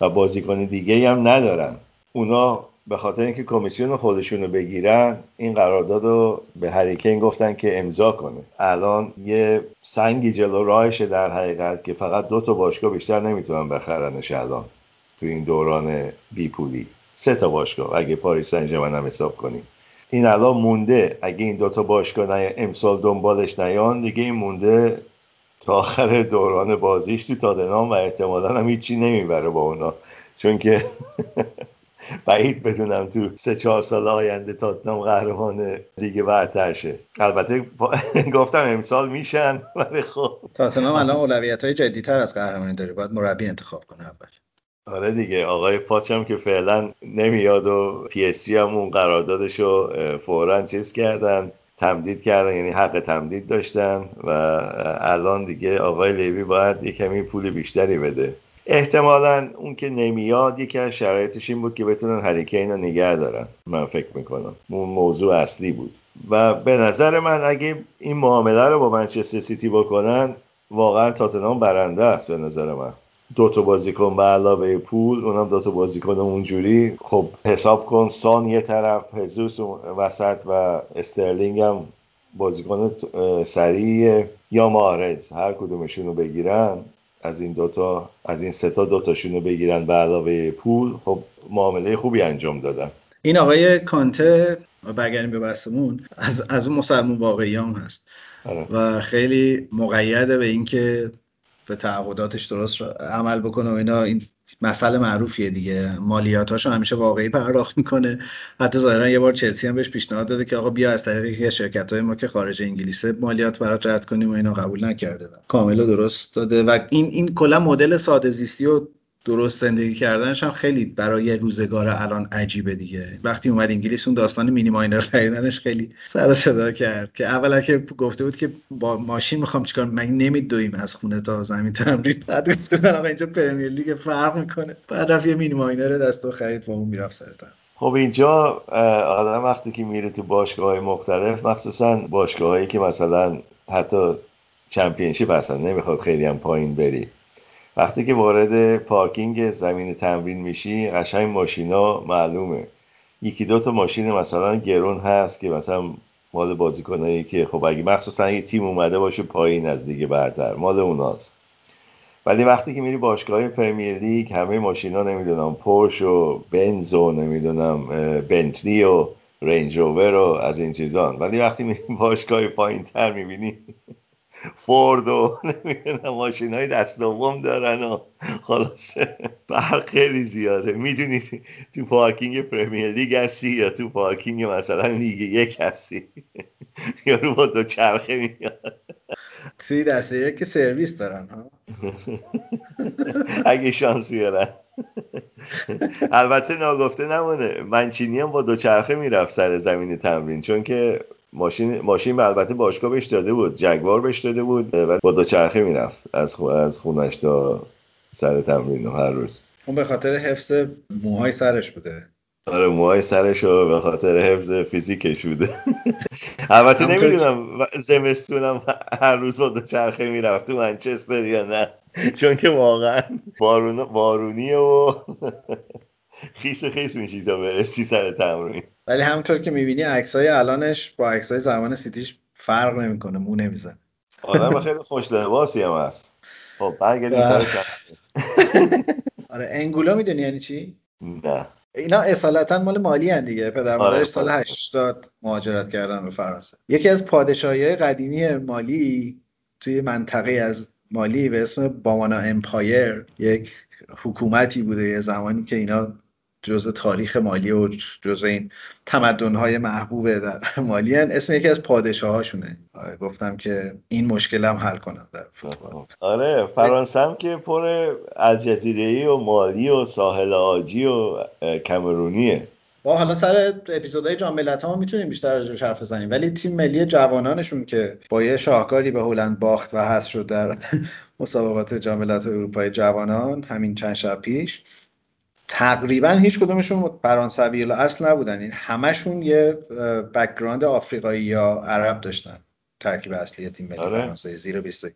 و بازیکن دیگه هم ندارن. اونا به خاطر اینکه کمیسیون خودشون رو بگیرن این قرارداد رو به هریکین گفتن که امضا کنه. الان یه سنگی جلو راهشه در حقیقت که فقط دو تا باشگاه بیشتر نمی‌تونن بخرنش الان تو این دوران بیپولی سه تا باشگاه. اگه پاریس سن هم حساب کنیم. این الان مونده. اگه این دوتا باشگاه نه امسال دنبالش نیان دیگه این مونده تا آخر دوران بازیش تو تاتنهام و احتمالا هم هیچی نمی‌بره با اونا. چون که (laughs) بعید بدونم تو سه چهار سال آینده تاتنهام قهرمان لیگ برتر شه البته (laughs) گفتم امسال میشن ولی خب. تاتنهام الان اولویت های جدیتر از قهرمانی داره. باید مربی انتخاب کنه اول. آره دیگه آقای پوچ هم که فعلا نمیاد و پی اس جی هم اون قراردادش رو فورا چیز کردن. تمدید کردن یعنی حق تمدید داشتن و الان دیگه آقای لیوی باید یه کمی پول بیشتری بده. احتمالا اون که نمیاد یکی از شرایطش این بود که بتونن هریکین رو نگه دارن. من فکر می‌کنم. اون موضوع اصلی بود. و به نظر من اگه این معامله رو با منچستر سیتی بکنن واقعا تاتنهام برنده است به نظر من. دو تا بازیکن به علاوه پول اونم دو تا بازیکن اونجوری. خب حساب کن سان یه طرف هزوس وسط و استرلینگ هم بازیکن سریع یا مارز هر کدومشون رو بگیرن از این دوتا از این سه تا دوتاشون رو بگیرن به علاوه پول. خب معامله خوبی انجام دادن. این آقای کانته برگردیم به بحثمون از, از اون مسلمون واقعی هم هست. آره. و خیلی مقیده به اینکه به تعهداتش درست عمل بکنه و اینا این مسئله معروفیه دیگه. مالیاتاشو همیشه واقعی پرداخت می‌کنه. حتی ظاهرا یه بار چلسی هم بهش پیشنهاد داده که آقا بیا از طریق یکی از شرکت های ما که خارج انگلیسه مالیات برات رد کنیم و اینا. قبول نکرده کاملا درست داده. و این این کلا مدل ساده زیستی و درست زندگی کردنش هم خیلی برای روزگار الان عجیبه دیگه. وقتی اومد انگلیس اون داستان مینی ماینر خریدنش خیلی سر صدا کرد که اولا که گفته بود که با ماشین می‌خوام چیکار من نمیدویم از خونه تا زمین تمرین بعد گفته من اینجا پرمیر لیگ فرق می‌کنه. بعد رفت یه مینی ماینر دستو خرید با اون می‌رفت سر خب اینجا آدم وقتی که میره تو باشگاه های مختلف مخصوصا باشگاه هایی که مثلا حتی چمپیونشیپ هستن نمی‌خواد خیلی هم پایین بری. وقتی که وارد پارکینگ زمین تمرین میشی قشنگ ماشینا معلومه. یکی دو تا ماشین مثلا گرون هست که مثلا مال بازیکنایی که خب اگه مخصوصا اگه تیم اومده باشه پایین از دیگه برتر مال اوناست. ولی وقتی که میری باشگاه پرمیر لیگ همه ماشینا نمی‌دونم پورش و بنز و نمی‌دونم بنتلی و رنج و از این چیزان. ولی وقتی میری باشگاه پایین تر می‌بینی فورد و نمی‌دونم ماشین های دست دوم دارن و خلاصه. فرق خیلی زیاده. می‌دونی تو پارکینگ پرمیر لیگ هستی یا تو پارکینگ مثلا لیگ یک هستی؟ یارو با دو چرخه میاد. توی دسته یک سرویس دارن ها؟ (laughs) اگه شانس بیارن. البته ناگفته نمونه. منچینی هم با دوچرخه می‌رفت سر زمین تمرین. چون که ماشین ماشین البته باشگاه بهش داده بود جگوار بهش داده بود و با دوچرخه می‌رفت از از خونش تا سر تمرین هر روز. اون به خاطر حفظ موهای سرش بوده. آره موهای سرش رو به خاطر حفظ فیزیکش بوده. (laughs) البته نمی‌دونم زمستونم هر روز با دوچرخه می‌رفت تو منچستر یا نه. (laughs) چون که واقعا بارون بارونیه و (laughs) خیس خیس میشی تا برسی سر تمرین. ولی همونطور که می‌بینی عکسای الانش با عکسای زمان سیتیش فرق نمی‌کنه مو نمیزن. آدم خیلی خوش لباسی هم هست. خب برگردیم سر (laughs) آره انگولا می‌دونی یعنی چی؟ نه. اینا اصالتا مال مالی هن دیگه. پدر مادرش آره، سال آره. 80 مهاجرت کردن به فرانسه. یکی از پادشاهی قدیمی مالی توی منطقه از مالی به اسم بامانا امپایر یک حکومتی بوده یه زمانی که اینا جزء تاریخ مالی و جزء این تمدن‌های محبوب در مالی هن. اسم یکی از پادشاهاشونه. آره، گفتم که این مشکل هم حل کنم در فوتبال. آره فرانسه هم که پر الجزیره و مالی و ساحل آجی و کمرونیه. با حالا سر اپیزودهای جام ملت‌ها می‌تونیم بیشتر راجعش حرف بزنیم. ولی تیم ملی جوانانشون که با یه شاهکاری به هلند باخت و حذف شد در (laughs) مسابقات جام ملت‌های اروپای جوانان همین چند شب پیش. تقریبا هیچ کدومشون فرانسوی اصل نبودن. این همشون یه background آفریقایی یا عرب داشتن. ترکیب اصلی تیم ملی آره. فرانسه زیر 21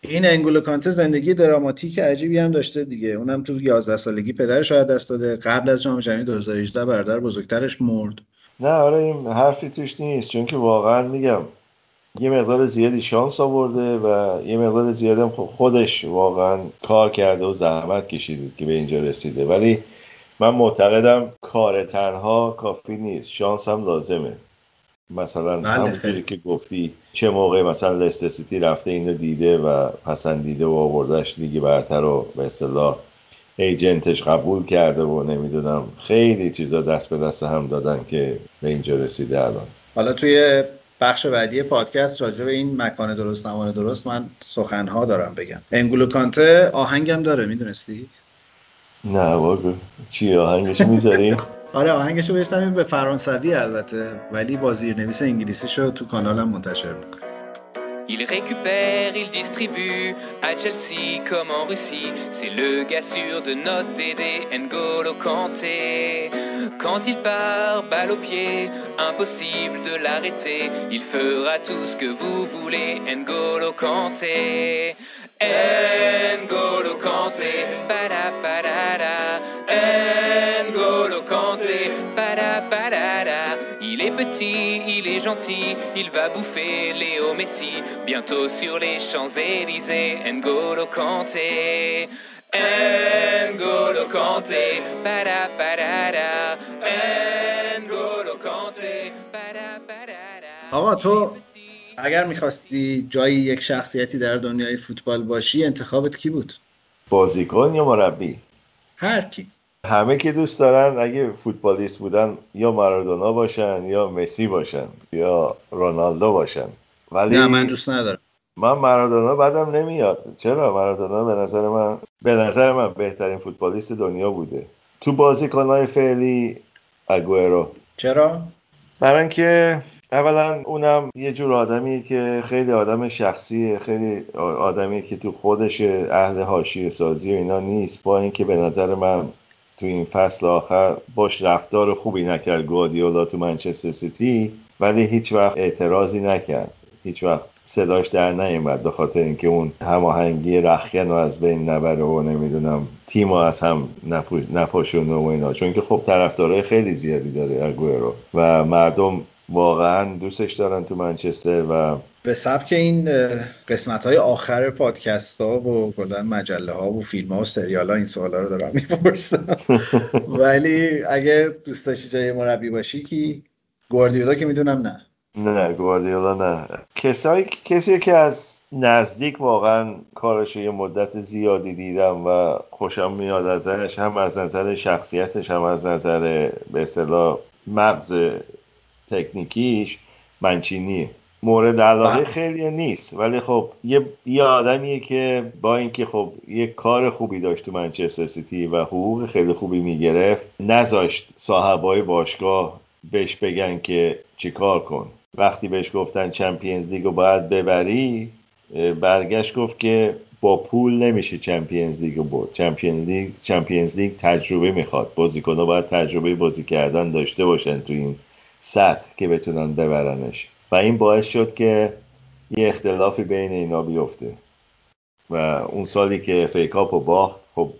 این انگولو کانته زندگی دراماتیک عجیبی هم داشته دیگه. اونم تو 11 سالگی پدرش رو از دست داده. قبل از جام جهانی 2018 برادر بزرگترش مرد. نه آره این حرفی توش نیست. چون که واقعا میگم یه مقدار زیادی شانس آورده و یه مقدار زیادی هم خب خودش واقعا کار کرده و زحمت کشیده که به اینجا رسیده. ولی من معتقدم کار تنها کافی نیست. شانس هم لازمه. مثلا بله، همونطوری خیلی. که گفتی چه موقع مثلا لستر سیتی رفته اینو دیده و پسندیده و آوردش لیگ برتر رو به اصطلاح ایجنتش قبول کرده و نمی‌دونم خیلی چیزا دست به دست هم دادن که به اینجا رسیده الان. حالا توی بخش بعدی پادکست راجع به این مکان درست زمان درست من سخنها دارم بگم. انگولو کانته آهنگم داره می‌دونستی؟ نه واقعا چی آهنگش می‌ذاری؟ (laughs) آره آهنگشو بشتم به فرانسوی البته ولی با زیرنویس انگلیسیشو تو کانالم منتشر می‌کنه Il récupère, il distribue à Chelsea comme en Russie. C'est le gars sûr de notre Dédé, N'Golo Kanté. Quand il part, balle au pied, impossible de l'arrêter. Il fera tout ce que vous voulez, N'Golo Kanté. N'Golo Kanté. N'Golo petit, il est gentil, il va bouffer Léo Messi. Bientôt sur les Champs-Élysées, N'Golo Kanté. N'Golo Kanté, bada badada. N'Golo Kanté, bada badada. آقا تو اگر میخواستی جایی یک شخصیتی در دنیای فوتبال باشی انتخابت کی بود؟ بازیکن یا مربی؟ هر کی همه که دوست دارن اگه فوتبالیست بودن یا مارادونا باشن یا مسی باشن یا رونالدو باشن. ولی نه من دوست ندارم. من مارادونا بدم نمیاد. چرا؟ مارادونا به نظر من به نظر من بهترین فوتبالیست دنیا بوده. تو بازیکنهای فعلی اگوئرو. چرا؟ برای اینکه اولا اونم یه جور آدمیه که خیلی آدم شخصیه خیلی آدمی که تو خودش اهل حاشیه سازی و اینا نیست. با اینکه به نظر من تو این فصل آخر باش رفتار خوبی نکرد گواردیولا تو منچستر سیتی ولی هیچ وقت اعتراضی نکرد. هیچ وقت صداش در نیومد به خاطر اینکه اون هماهنگی رخکن رو از بین نبره و نمی‌دونم تیم از هم نپاشونه و اینا. چون که خب طرفدارای خیلی زیادی داره اگوئرو. و مردم واقعا دوستش دارن تو منچستر و به سبک این قسمت های آخر پادکست ها و کلا مجله ها و فیلم ها و سریال ها این سوال ها رو دارم می‌پرسم. (laughs) ولی اگه دوست داشتی جای مربی باشی کی؟ گواردیولا که می‌دونم نه. نه گواردیولا نه. کسایی کسی که از نزدیک واقعا کارش رو یه مدت زیادی دیدم و خوشم میاد ازش هم از نظر شخصیتش هم از نظر به اصطلاح مغز تکنیکیش منچینیه مورد علاقه بله. خیلی نیست. ولی خب یه, یه آدمیه که با اینکه خب یه کار خوبی داشت تو منچستر سیتی و حقوق خیلی خوبی می‌گرفت نذاشت صاحبای باشگاه بهش بگن که چیکار کن. وقتی بهش گفتن Champions League رو باید ببری برگشت گفت که با پول نمیشه Champions League رو برد. Champions League Champions League تجربه می‌خواد. بازیکن‌ها باید تجربه بازی کردن داشته باشن تو این سطح که بتونن ببرنش. و این باعث شد که یه اختلافی بین اینا بیفته. و اون سالی که FA Cup رو باخت خب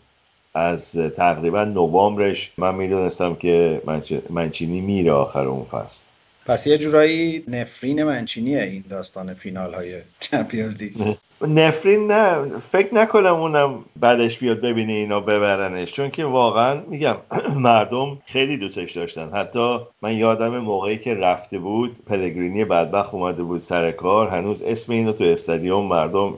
از تقریبا نوامبرش من می‌دونستم که منچ- منچینی میره آخر اون فصل. پس یه جورایی نفرین منچینیه این داستان فینال های چمپیونز لیگ. (laughs) نفرین نه فکر نکنم اونم بعدش بیاد ببینه اینا ببرنش. چون که واقعا میگم (clears throat) مردم خیلی دوستش داشتن. حتی من یادم موقعی که رفته بود پلگرینی بدبخت اومده بود سر کار هنوز اسم اینو تو استادیوم مردم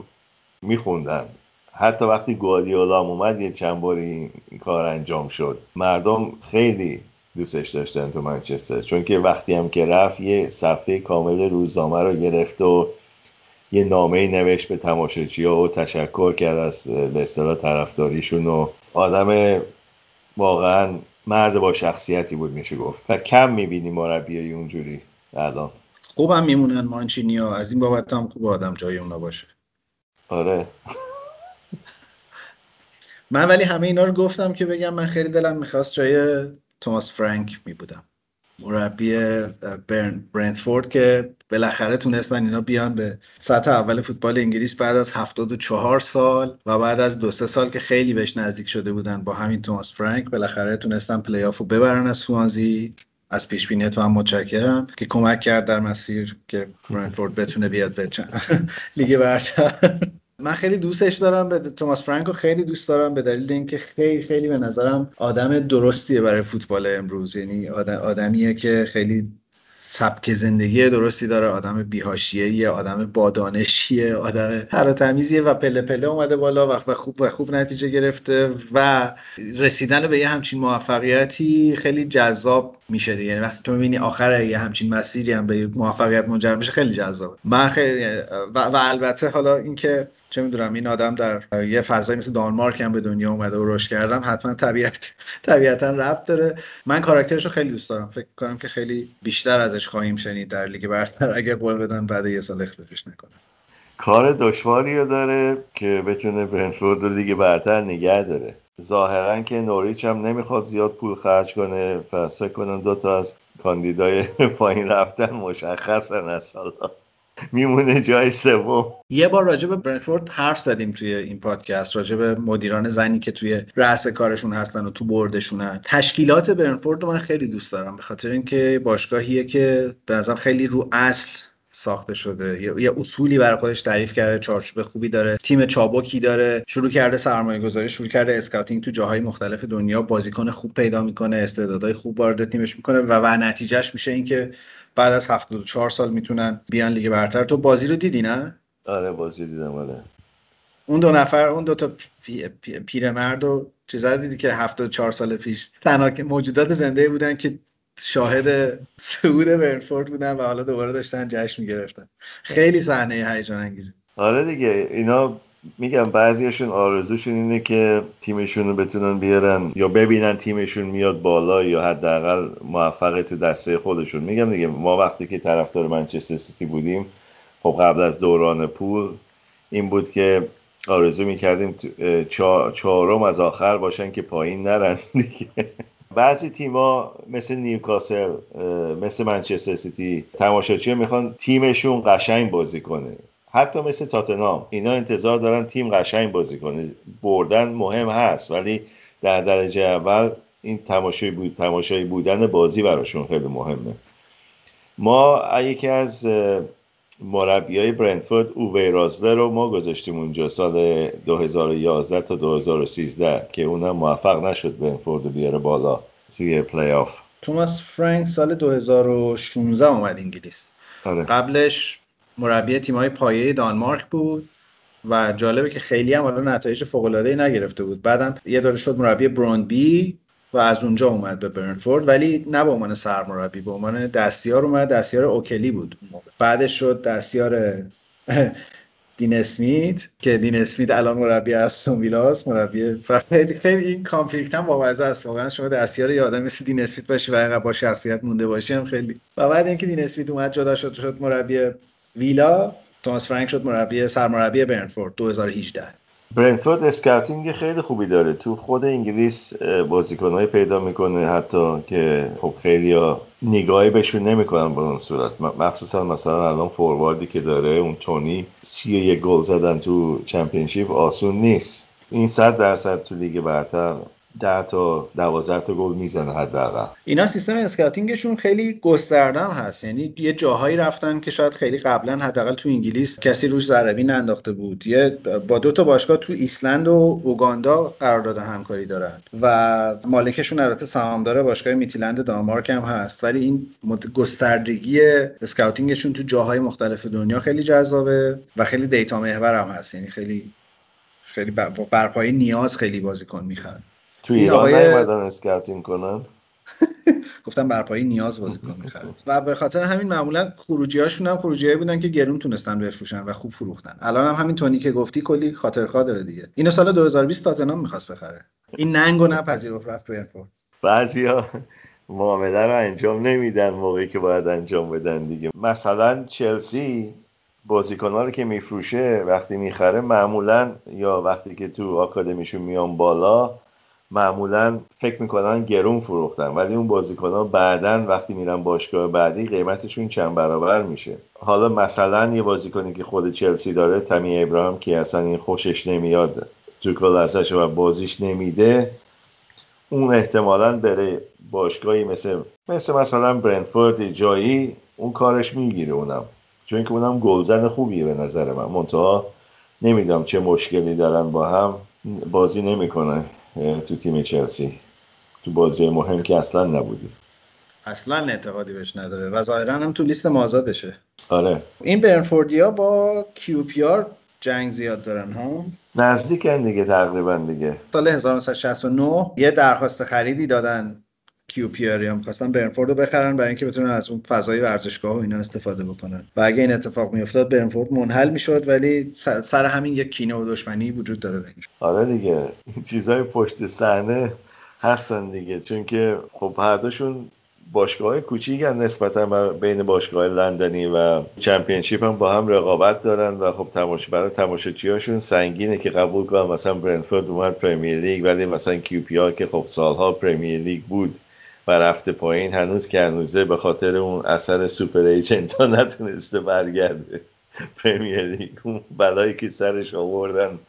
میخوندن. حتی وقتی گواردیولا هم اومد یه چند باری این کار انجام شد. مردم خیلی دوستش داشتن تو منچستر. چون که وقتی هم که رفت یه صفحه کامل روزنامه رو گرفت و یه نامه نوشت به تماشاچی و تشکر کرد از به اصطلاح طرفداریشون و آدم واقعا مرد با شخصیتی بود میشه گفت. و کم می‌بینی مربیای اونجوری الان. خوبم میمونن مانچینیا از این بابت هم خوب آدم جای اونا باشه. آره. (laughs) من ولی همه اینا رو گفتم که بگم من خیلی دلم می‌خواست جای توماس فرانک میبودم. مربی برنتفورد که بالاخره تونستن اینا بیان به سطح اول فوتبال انگلیس بعد از 74 سال و بعد از دو سه سال که خیلی بهش نزدیک شده بودن با همین توماس فرانک بالاخره تونستن پلی رو ببرن از سوانزی. از پیش بینی تو هم متشکرم که کمک کرد در مسیر که برنتفورد بتونه بیاد به (laughs) لیگ برتر. من خیلی دوستش دارم به توماس فرانکو خیلی دوست دارم به دلیل اینکه خیلی خیلی به نظرم آدم درستیه برای فوتبال امروز. یعنی آدم آدمیه که خیلی سبک زندگی درستی داره آدم بیهاشیه آدم بادانشیه آدم تمیزیه و پله پله اومده بالا و خوب و خوب نتیجه گرفته و رسیدن به یه همچین موفقیتی خیلی جذاب میشه دیگه. یعنی وقتی تو می‌بینی آخر یه همچین مسیری هم به موفقیت منجر میشه خیلی جذاب من خیلی و, و البته حالا اینکه چه می‌دونم این آدم در یه فضایی مثل دانمارک هم به دنیا اومده و رشد کردم حتما طبیعت طبیعتا ربط داره. من کاراکترش رو خیلی دوست دارم. فکر کنم که خیلی بیشتر ازش خواهیم شنید در لیگ برتر. اگه قول بدن بعد یه سال اخراجش نکنه کار دشواری داره که بتونه برنتفورد رو لیگ برتر نگه داره. ظاهرا که نوریچ هم نمی‌خواد زیاد پول خرج کنه پس فکر کنم دو تا از کاندیدای (laughs) پایین رفتن مشخصن حالا میمونه جای سوم. یه بار راجع به برنتفورد حرف زدیم توی این پادکست راجع به مدیران زنی که توی رأس کارشون هستن و تو board شونن تشکیلات برنتفورد رو من خیلی دوست دارم به خاطر اینکه باشگاهیه که به نظرم خیلی رو اصل ساخته شده. یه, یه اصولی برای خودش تعریف کرده چارچوب خوبی داره. تیم چابکی داره. شروع کرده سرمایه گذاری شروع کرده scouting تو جاهای مختلف دنیا. بازیکن خوب پیدا می‌کنه استعدادهای خوب وارد تیمش می‌کنه و, و نتیجهش میشه اینکه بعد از 74 سال می‌تونن بیان لیگ برتر. تو بازی رو دیدی نه؟ آره بازی دیدم آره. اون دو نفر اون دو تا پی- پی- پیرمرد و چیزا رو دیدی که 74 سال پیش تنها که موجودات زنده بودن که شاهد صعود برنتفورد بودن و حالا دوباره داشتن جشن می‌گرفتن. خیلی صحنه هیجان انگیزی آره دیگه اینا میگم بعضیشون آرزوشون اینه که تیمشون رو بتونن بیارن یا ببینن تیمشون میاد بالا یا حداقل موفق تو دسته خودشون. میگم دیگه ما وقتی که طرفدار منچستر سیتی بودیم خب قبل از دوران پول این بود که آرزو می‌کردیم چهارم از آخر باشن که پایین نرن دیگه. بعضی تیما مثل نیوکاسل مثل منچستر سیتی تماشاچی می‌خوان تیمشون قشنگ بازی کنه. حتی مثل تاتنام اینا انتظار دارن تیم قشنگ بازی کنه. بردن مهم هست ولی در درجه اول این تماشایی بود تماشایی بودن بازی براشون خیلی مهمه. ما یکی از مربی های برنتفورد اووه روزلر رو ما گذاشتیم اونجا سال 2011 تا 2013 که اونم موفق نشد برنتفورد رو بیاره بالا توی play-off توماس فرانک سال 2016 اومد انگلیس. آره. قبلش مربی تیم‌های پایه دانمارک بود و جالبه که خیلی هم حالا نتایج فوق‌العاده‌ای نگرفته بود. بعدم یه دوره شد مربی برونبی و از اونجا اومد به برنفورد ولی نه به عنوان سرمربی به عنوان دستیار اومد. دستیار اوکلی بود. بعدش شد دستیار (laughs) دین اسمیت که دین اسمیت الان مربی استون ویلاست. مربی خیلی این کانفلیکت هم بامزه است. واقعا شما دستیار یه آدم مثل دین اسمیت باشی و با شخصیت مونده باشی هم خیلی و بعد اینکه دین اسمیت اومد جدا شد شد مربی ویلا. توماس فرانک شد مربی سرمربی برنفورد. 2018 برنتفورد scouting خیلی خوبی داره. تو خود انگلیس بازیکنهای پیدا می‌کنه حتی که خب خیلی ها نگاهی بهشون نمی‌کنن به اون صورت. مخصوصا مثلا الان فورواردی که داره اون تونی سی یک گل زدن تو Championship آسون نیست. این صد درصد تو لیگ برتر ده تا دوازده تا گل می‌زنه حداقل. اینا سیستم scouting شون خیلی گسترده‌ام هست. یعنی یه جاهایی رفتن که شاید خیلی قبلا حداقل تو انگلیس کسی روش ذره‌بین ننداخته بود. یه با دو تا باشگاه تو ایسلند و اوگاندا قرارداد همکاری دارن. و مالکشون البته سهامدار باشگاه میتیلند دانمارک هم هست. ولی این گستردگی scouting شون تو جاهای مختلف دنیا خیلی جذابه و خیلی data محور هم هست. یعنی خیلی خیلی بر- بر پایه نیاز خیلی بازیکن می‌خرن. تو ایران آقای- نیومدن scouting کنن؟ (laughs) گفتم بر پایه نیاز بازیکن می‌خرن. و به خاطر همین معمولا خروجی هاشون هم خروجی بودن که گرون تونستن بفروشن و خوب فروختن. الان هم همین تونی که گفتی کلی خاطر خواه داره دیگه. اینو سال 2020 تاتنهام می‌خواست بخره. این ننگو نپذیرفت رفت برنفورد بعضیا معامله رو انجام نمیدن موقعی که باید انجام بدن دیگه. مثلا چلسی بازیکنها رو که میفروشه وقتی می‌خره معمولا یا وقتی که تو آکادمیشون میان بالا معمولا فکر می‌کنن گرون فروختن ولی اون بازیکنها بعدا وقتی میرن باشگاه بعدی قیمتشون چند برابر میشه. حالا مثلا یه بازیکنی که خود چلسی داره تمی ابراهیم که اصلا این خوشش نمیاد تو ازش و بازیش نمیده اون احتمالا بره باشگاهی مثل مثل مثلا برنفورد جایی اون کارش می‌گیره اونم. چون که اونم گلزن خوبیه به نظر من. منتها نمی‌دونم چه مشکلی دارن با هم بازی نمی‌کنه تو تیم چلسی. تو بازی مهم که اصلا نبودی. اصلا اعتقادی بهش نداره و ظاهرا هم تو لیست مازادشه. آره. این برنفوردیا با کیو پی آر جنگ زیاد دارن ها؟ نزدیکن دیگه تقریبا دیگه. سال 1969 یه درخواست خریدی دادن. کیو پی آر هم خواستن برنتفورد رو بخرن برای اینکه بتونن از اون فضای ورزشگاه و اینا استفاده بکنن. و اگه این اتفاق میافتاد برنتفورد منحل می‌شد ولی سر همین یک کینه و دشمنی وجود داره بینش آره دیگه. این چیزای پشت صحنه هستن دیگه. چون که خب هر دوشون باشگاه کوچیکن نسبتا بین باشگاه لندنی و Championship هم با هم رقابت دارن و خب تماشا برای تماشاچیاشون سنگینه که قبول کنن مثلا برنتفورد اومد Premier League ولی مثلا کیو پی که خب سالها Premier League بود و رفته پایین هنوز که هنوزه به خاطر اون اثر super agent ها نتونسته برگرده. Premier League اون بلایی که سرش آوردن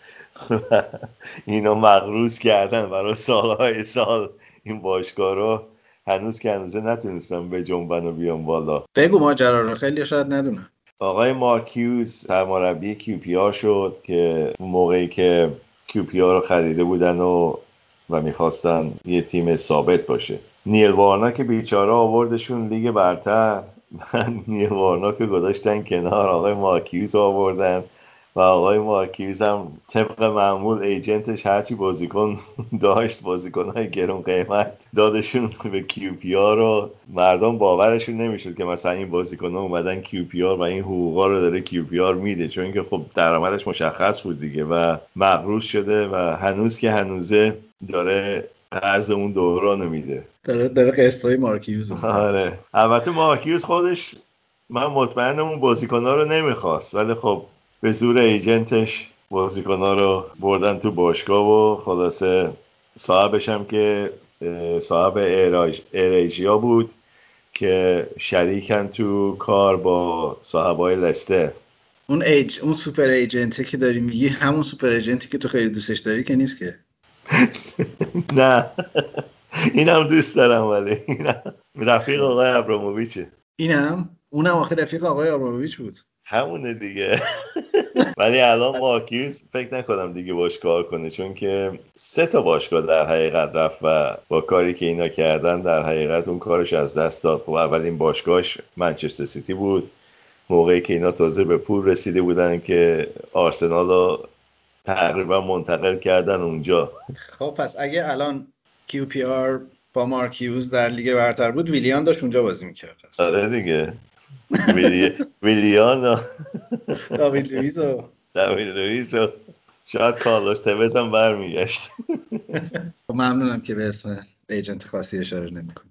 اینا مقروض کردن برای سالهای سال این باشگاه رو هنوز که هنوزه نتونستن بجنبن و بیان بالا. بگو ماجرا رو خیلی شاید ندونم. آقای مارک هیوز سرمربی کیو پی آر شد که موقعی که کیو پی آر رو خریده بودن و و می‌خواستن یه تیم ثابت باشه. نیل وارناک بیچاره آوردشون لیگ برتر. من نیل که گذاشتن کنار. آقای مارک هیوز آوردن و آقای مارک هیوز هم طبق معمول agent ش هرچی بازیکن (laughs) داشت بازیکن های گرون قیمت دادشون به کیو پی آر رو. مردم باورشون نمی‌شد که مثلا این بازیکن ها اومدن کیو پی آر و این حقوقا رو داره کیو پی آر میده چون که خب درآمدش مشخص بود دیگه و مقروض شده و هنوز که هنوزه داره قرض اون دوران میده. داره داره قسطای مارک هیوز رو. آره. البته مارک هیوز خودش من مطمئنم اون بازیکنها رو نمی‌خواست. ولی خب به زور agent ش بازیکنها رو بردن تو باشگاه و خلاصه صاحبش هم که صاحب ایراج- ایریجیا بود که شریکن تو کار با صاحبای لستر. اون ایج اون super agent ی که داری میگی همون super agent ی که تو خیلی دوستش داری که نیست که؟ نه. اینم دوست دارم ولی. اینم رفیق آقای ابراموویچه. اینم؟ اونم آخه رفیق آقای آبراموویچ بود. همونه دیگه. ولی الان مارکیز فکر نکنم دیگه باش کار کنه چون که سه تا باشگاه در حقیقت رفت و با کاری که اینا کردن در حقیقت اون کارش از دست داد. خب اولین باشگاهش منچستر سیتی بود. موقعی که اینا تازه به پول رسیده بودن که آرسنال رو تقریبا منتقل کردن اونجا. خب پس اگه الان کیو پی آر با مارک هیوز در لیگ برتر بود ویلیان داشت اونجا بازی می‌کرد. آره دیگه. ویلی... ویلیان. داوید لوئیس و داوید لوئیس و شاید کارلوس توز هم برمیگشت. خب ممنونم که به اسم agent خاصی اشاره نمی‌کنی.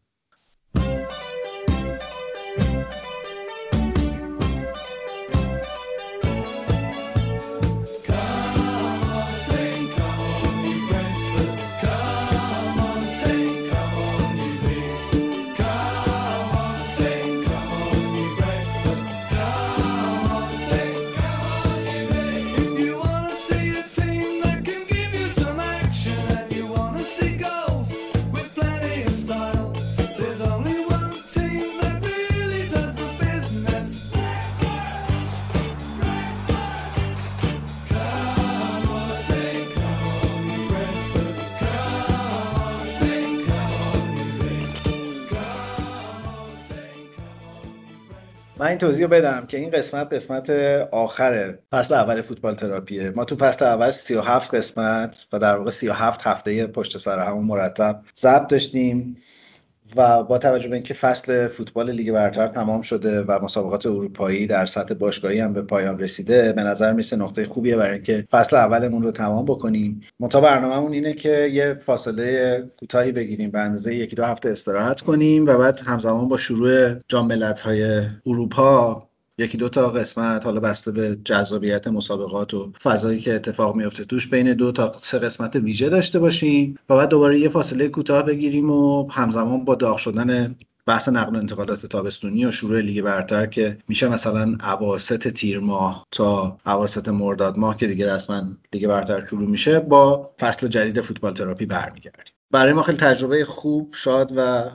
من این توضیح بدم که این قسمت قسمت آخر فصل اول فوتبال تراپیه. ما تو فصل اول 37 قسمت و در واقع 37 هفته پشت سر همون مرتب ضبط داشتیم. و با توجه به اینکه فصل فوتبال لیگ برتر تمام شده و مسابقات اروپایی در سطح باشگاهی هم به پایان رسیده به نظر می‌رسه نقطه خوبیه برای اینکه فصل اولمون رو تمام بکنیم. منتها برنامهمون اینه که یه فاصله کوتاهی بگیریم به اندازه یکی دو هفته استراحت کنیم و بعد همزمان با شروع جام ملت‌های اروپا یکی دو تا قسمت حالا بسته به جذابیت مسابقات و فضایی که اتفاق میفته توش بین دو تا سه قسمت ویژه داشته باشیم و بعد دوباره یه فاصله کوتاه بگیریم و همزمان با داغ شدن بحث نقل و انتقالات تابستونی و شروع لیگ برتر که میشه مثلا اواسط تیر ماه تا اواسط مرداد ماه که دیگه رسما لیگ برتر شروع میشه با فصل جدید فوتبال تراپی برمیگردیم. برای ما خیلی تجربه خوب شاد و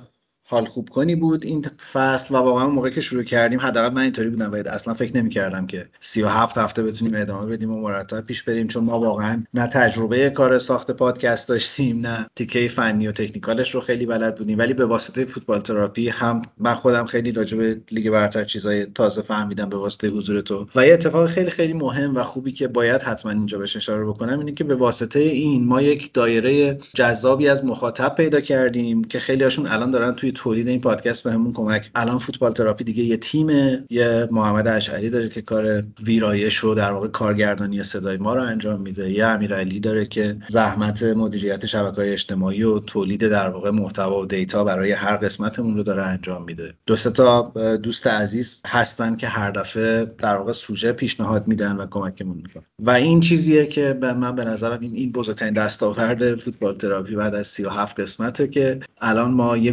حال خوب کنی بود این فصل و واقعا موقعی که شروع کردیم حداقل من اینطوری بودم و اصلا فکر نمی‌کردم که 37 هفته بتونیم ادامه بدیم و مرتب پیش بریم چون ما واقعا نه تجربه کار ساخت پادکست داشتیم نه تیکه فنی و technical ش رو خیلی بلد بودیم. ولی به واسطه فوتبال تراپی هم من خودم خیلی راجع به لیگ برتر چیزای تازه فهمیدم به واسطه حضور تو. و یه اتفاق خیلی خیلی مهم و خوبی که باید حتما اینجا بهش اشاره بکنم اینه که به واسطه این ما یک دایره جذابی از مخاطب پیدا کردیم که خیلی هاشون الان دارن توی تولید این پادکست بهمون کمک. الان فوتبال تراپی دیگه یه تیمه. یه محمد اشعری داره که کار ویرایش رو در واقع کارگردانی صدای ما رو انجام میده. یه امیرعلی داره که زحمت مدیریت شبکه های اجتماعی و تولید در واقع محتوا و دیتا برای هر قسمتمون رو داره انجام میده. دو تا دوست عزیز هستن که هر دفعه در واقع سوژه پیشنهاد میدن و کمکمون می‌کنن. و این چیزیه که به من به نظرم این این بزرگترین دستاورد فوتبال تراپی بعد از 37 قسمته که الان ما یه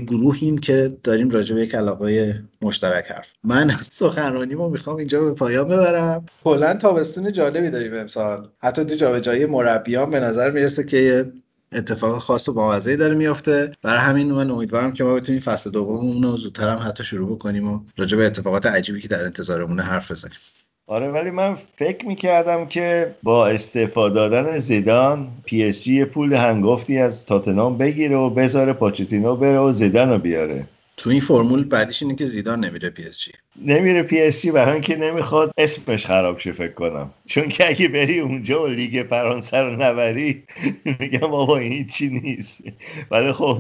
که داریم راجع به یک علاقه مشترک حرف. من سخنرانیمو می‌خوام اینجا به پایان ببرم. کلا تابستون جالبی داریم امسال. حتی تو جابجایی مربیان به نظر می‌رسه که اتفاق خاص و بامزه‌ای داره میفته برای همین من امیدوارم که ما بتونیم فصل دوممون رو زودتر هم حتی شروع بکنیم و راجع به اتفاقات عجیبی که در انتظارمونه حرف بزنیم. آره ولی من فکر می‌کردم که با استعفا دادن زیدان پی اس جی پول هنگفتی از تاتنام بگیره و بذاره پوچتینو بره و زیدان رو بیاره. تو این فرمول بعدیش اینه که زیدان نمیره پی اس جی. نمیره پی اس جی برای اینکه نمی‌خواد اسمش خراب شه فکر کنم. چون که اگه بری اونجا و لیگ فرانسه رو نبری میگم بابا این چی نیست. ولی خب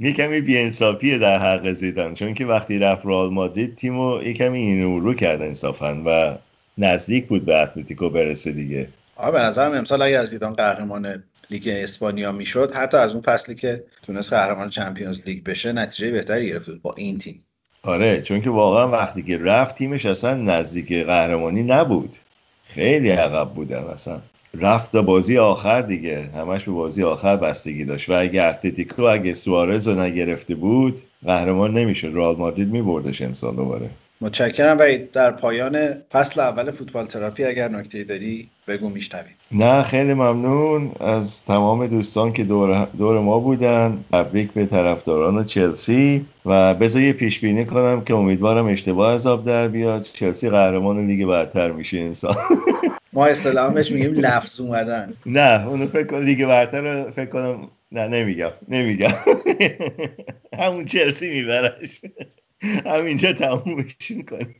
یه کمی بیانصافیه در حق زیدان. چون که وقتی رفت رئال مادرید تیمو یه کمی این رو کرد انصافا و نزدیک بود به اتلتیکو برسه دیگه. آره به نظرم امسال اگه از زیدان قهرمان لیگ اسپانیا می‌شد حتی از اون فصلی که تونست قهرمان چمپیونز لیگ بشه نتیجه بهتری گرفت با این تیم. آره چون که واقعا وقتی که رفت تیمش اصلا نزدیک قهرمانی نبود. خیلی عقب بودن اصلا. رفت تا بازی آخر دیگه. همش به بازی آخر بستگی داشت. و اگه اتلتیکو اگه سوارز رو نگرفته بود قهرمان نمی‌شد. رئال مادرید میبردش امسال دوباره. متشکرم و در پایان فصل اول فوتبال تراپی اگر نکته داری بگو میشنویم. نه خیلی ممنون. از تمام دوستان که دور, دور ما بودن تبریک به طرفداران چلسی. و بذار یه پیش بینی کنم که امیدوارم اشتباه از آب در بیاد. چلسی قهرمان لیگ برتر میشه امسال (laughs) ما اصطلاحش میگیم لفظ اومدن. نه اونو فکر کنم لیگ برتر فکر کنم نه نمیگم نمیگم. (laughs) همون چلسی میبرش. (laughs) همینجا تمومش می‌کنیم.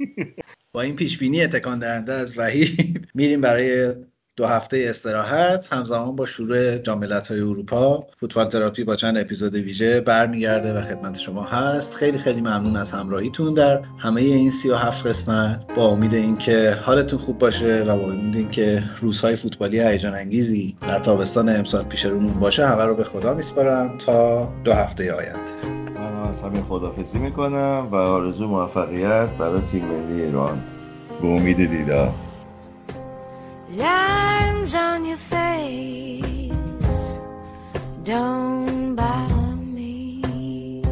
با این پیش بینی تکان دهنده از وحید میریم برای دو هفته استراحت همزمان با شروع جام های اروپا. فوتبال تراپی با چند اپیزود ویژه برمیگرده و خدمت شما هست. خیلی خیلی ممنون از همراهیتون در همه این 37 قسمت. با امید اینکه حالتون خوب باشه و با امید اینکه روزهای فوتبالی هیجان انگیزی در تابستان امسال پیش رومون باشه همه رو به خدا میسپارم تا دو هفته آینده. از همین خدافزی می‌کنم و آرزو موفقیت برای تیم ملی ایران به امید دیدار Lines on your face don't bother me.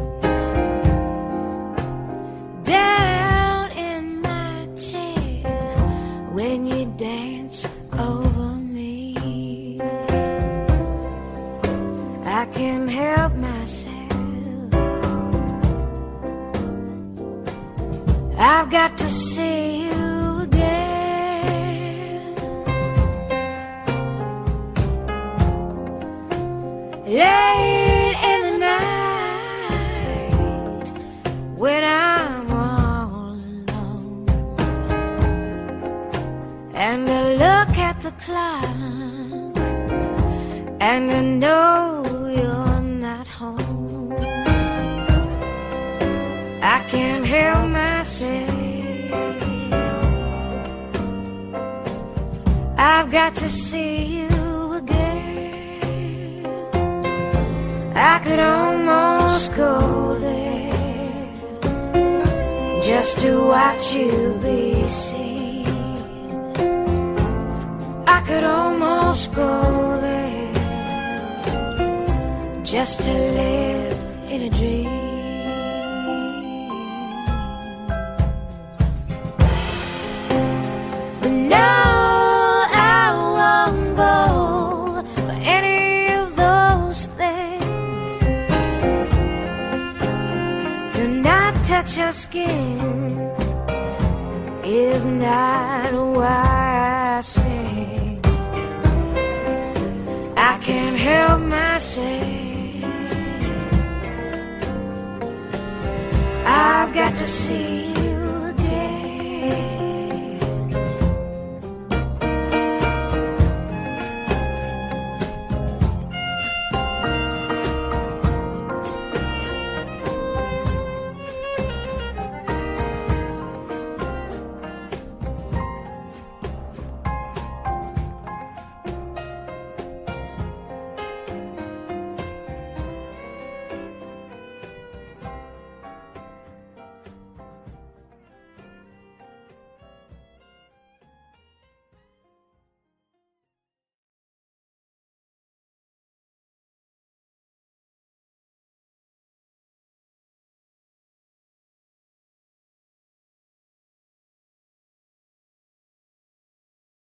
Down in my chair when you dance over me, I can help myself. I've got to see you again. Late in the night when I'm all alone, and I look at the clock, and I know you're not home. I can't help. I've got to see you again. I could almost go there just to watch you be seen. I could almost go there just to live in a dream. Skin is not that why I sing. I can't help myself. I've got to see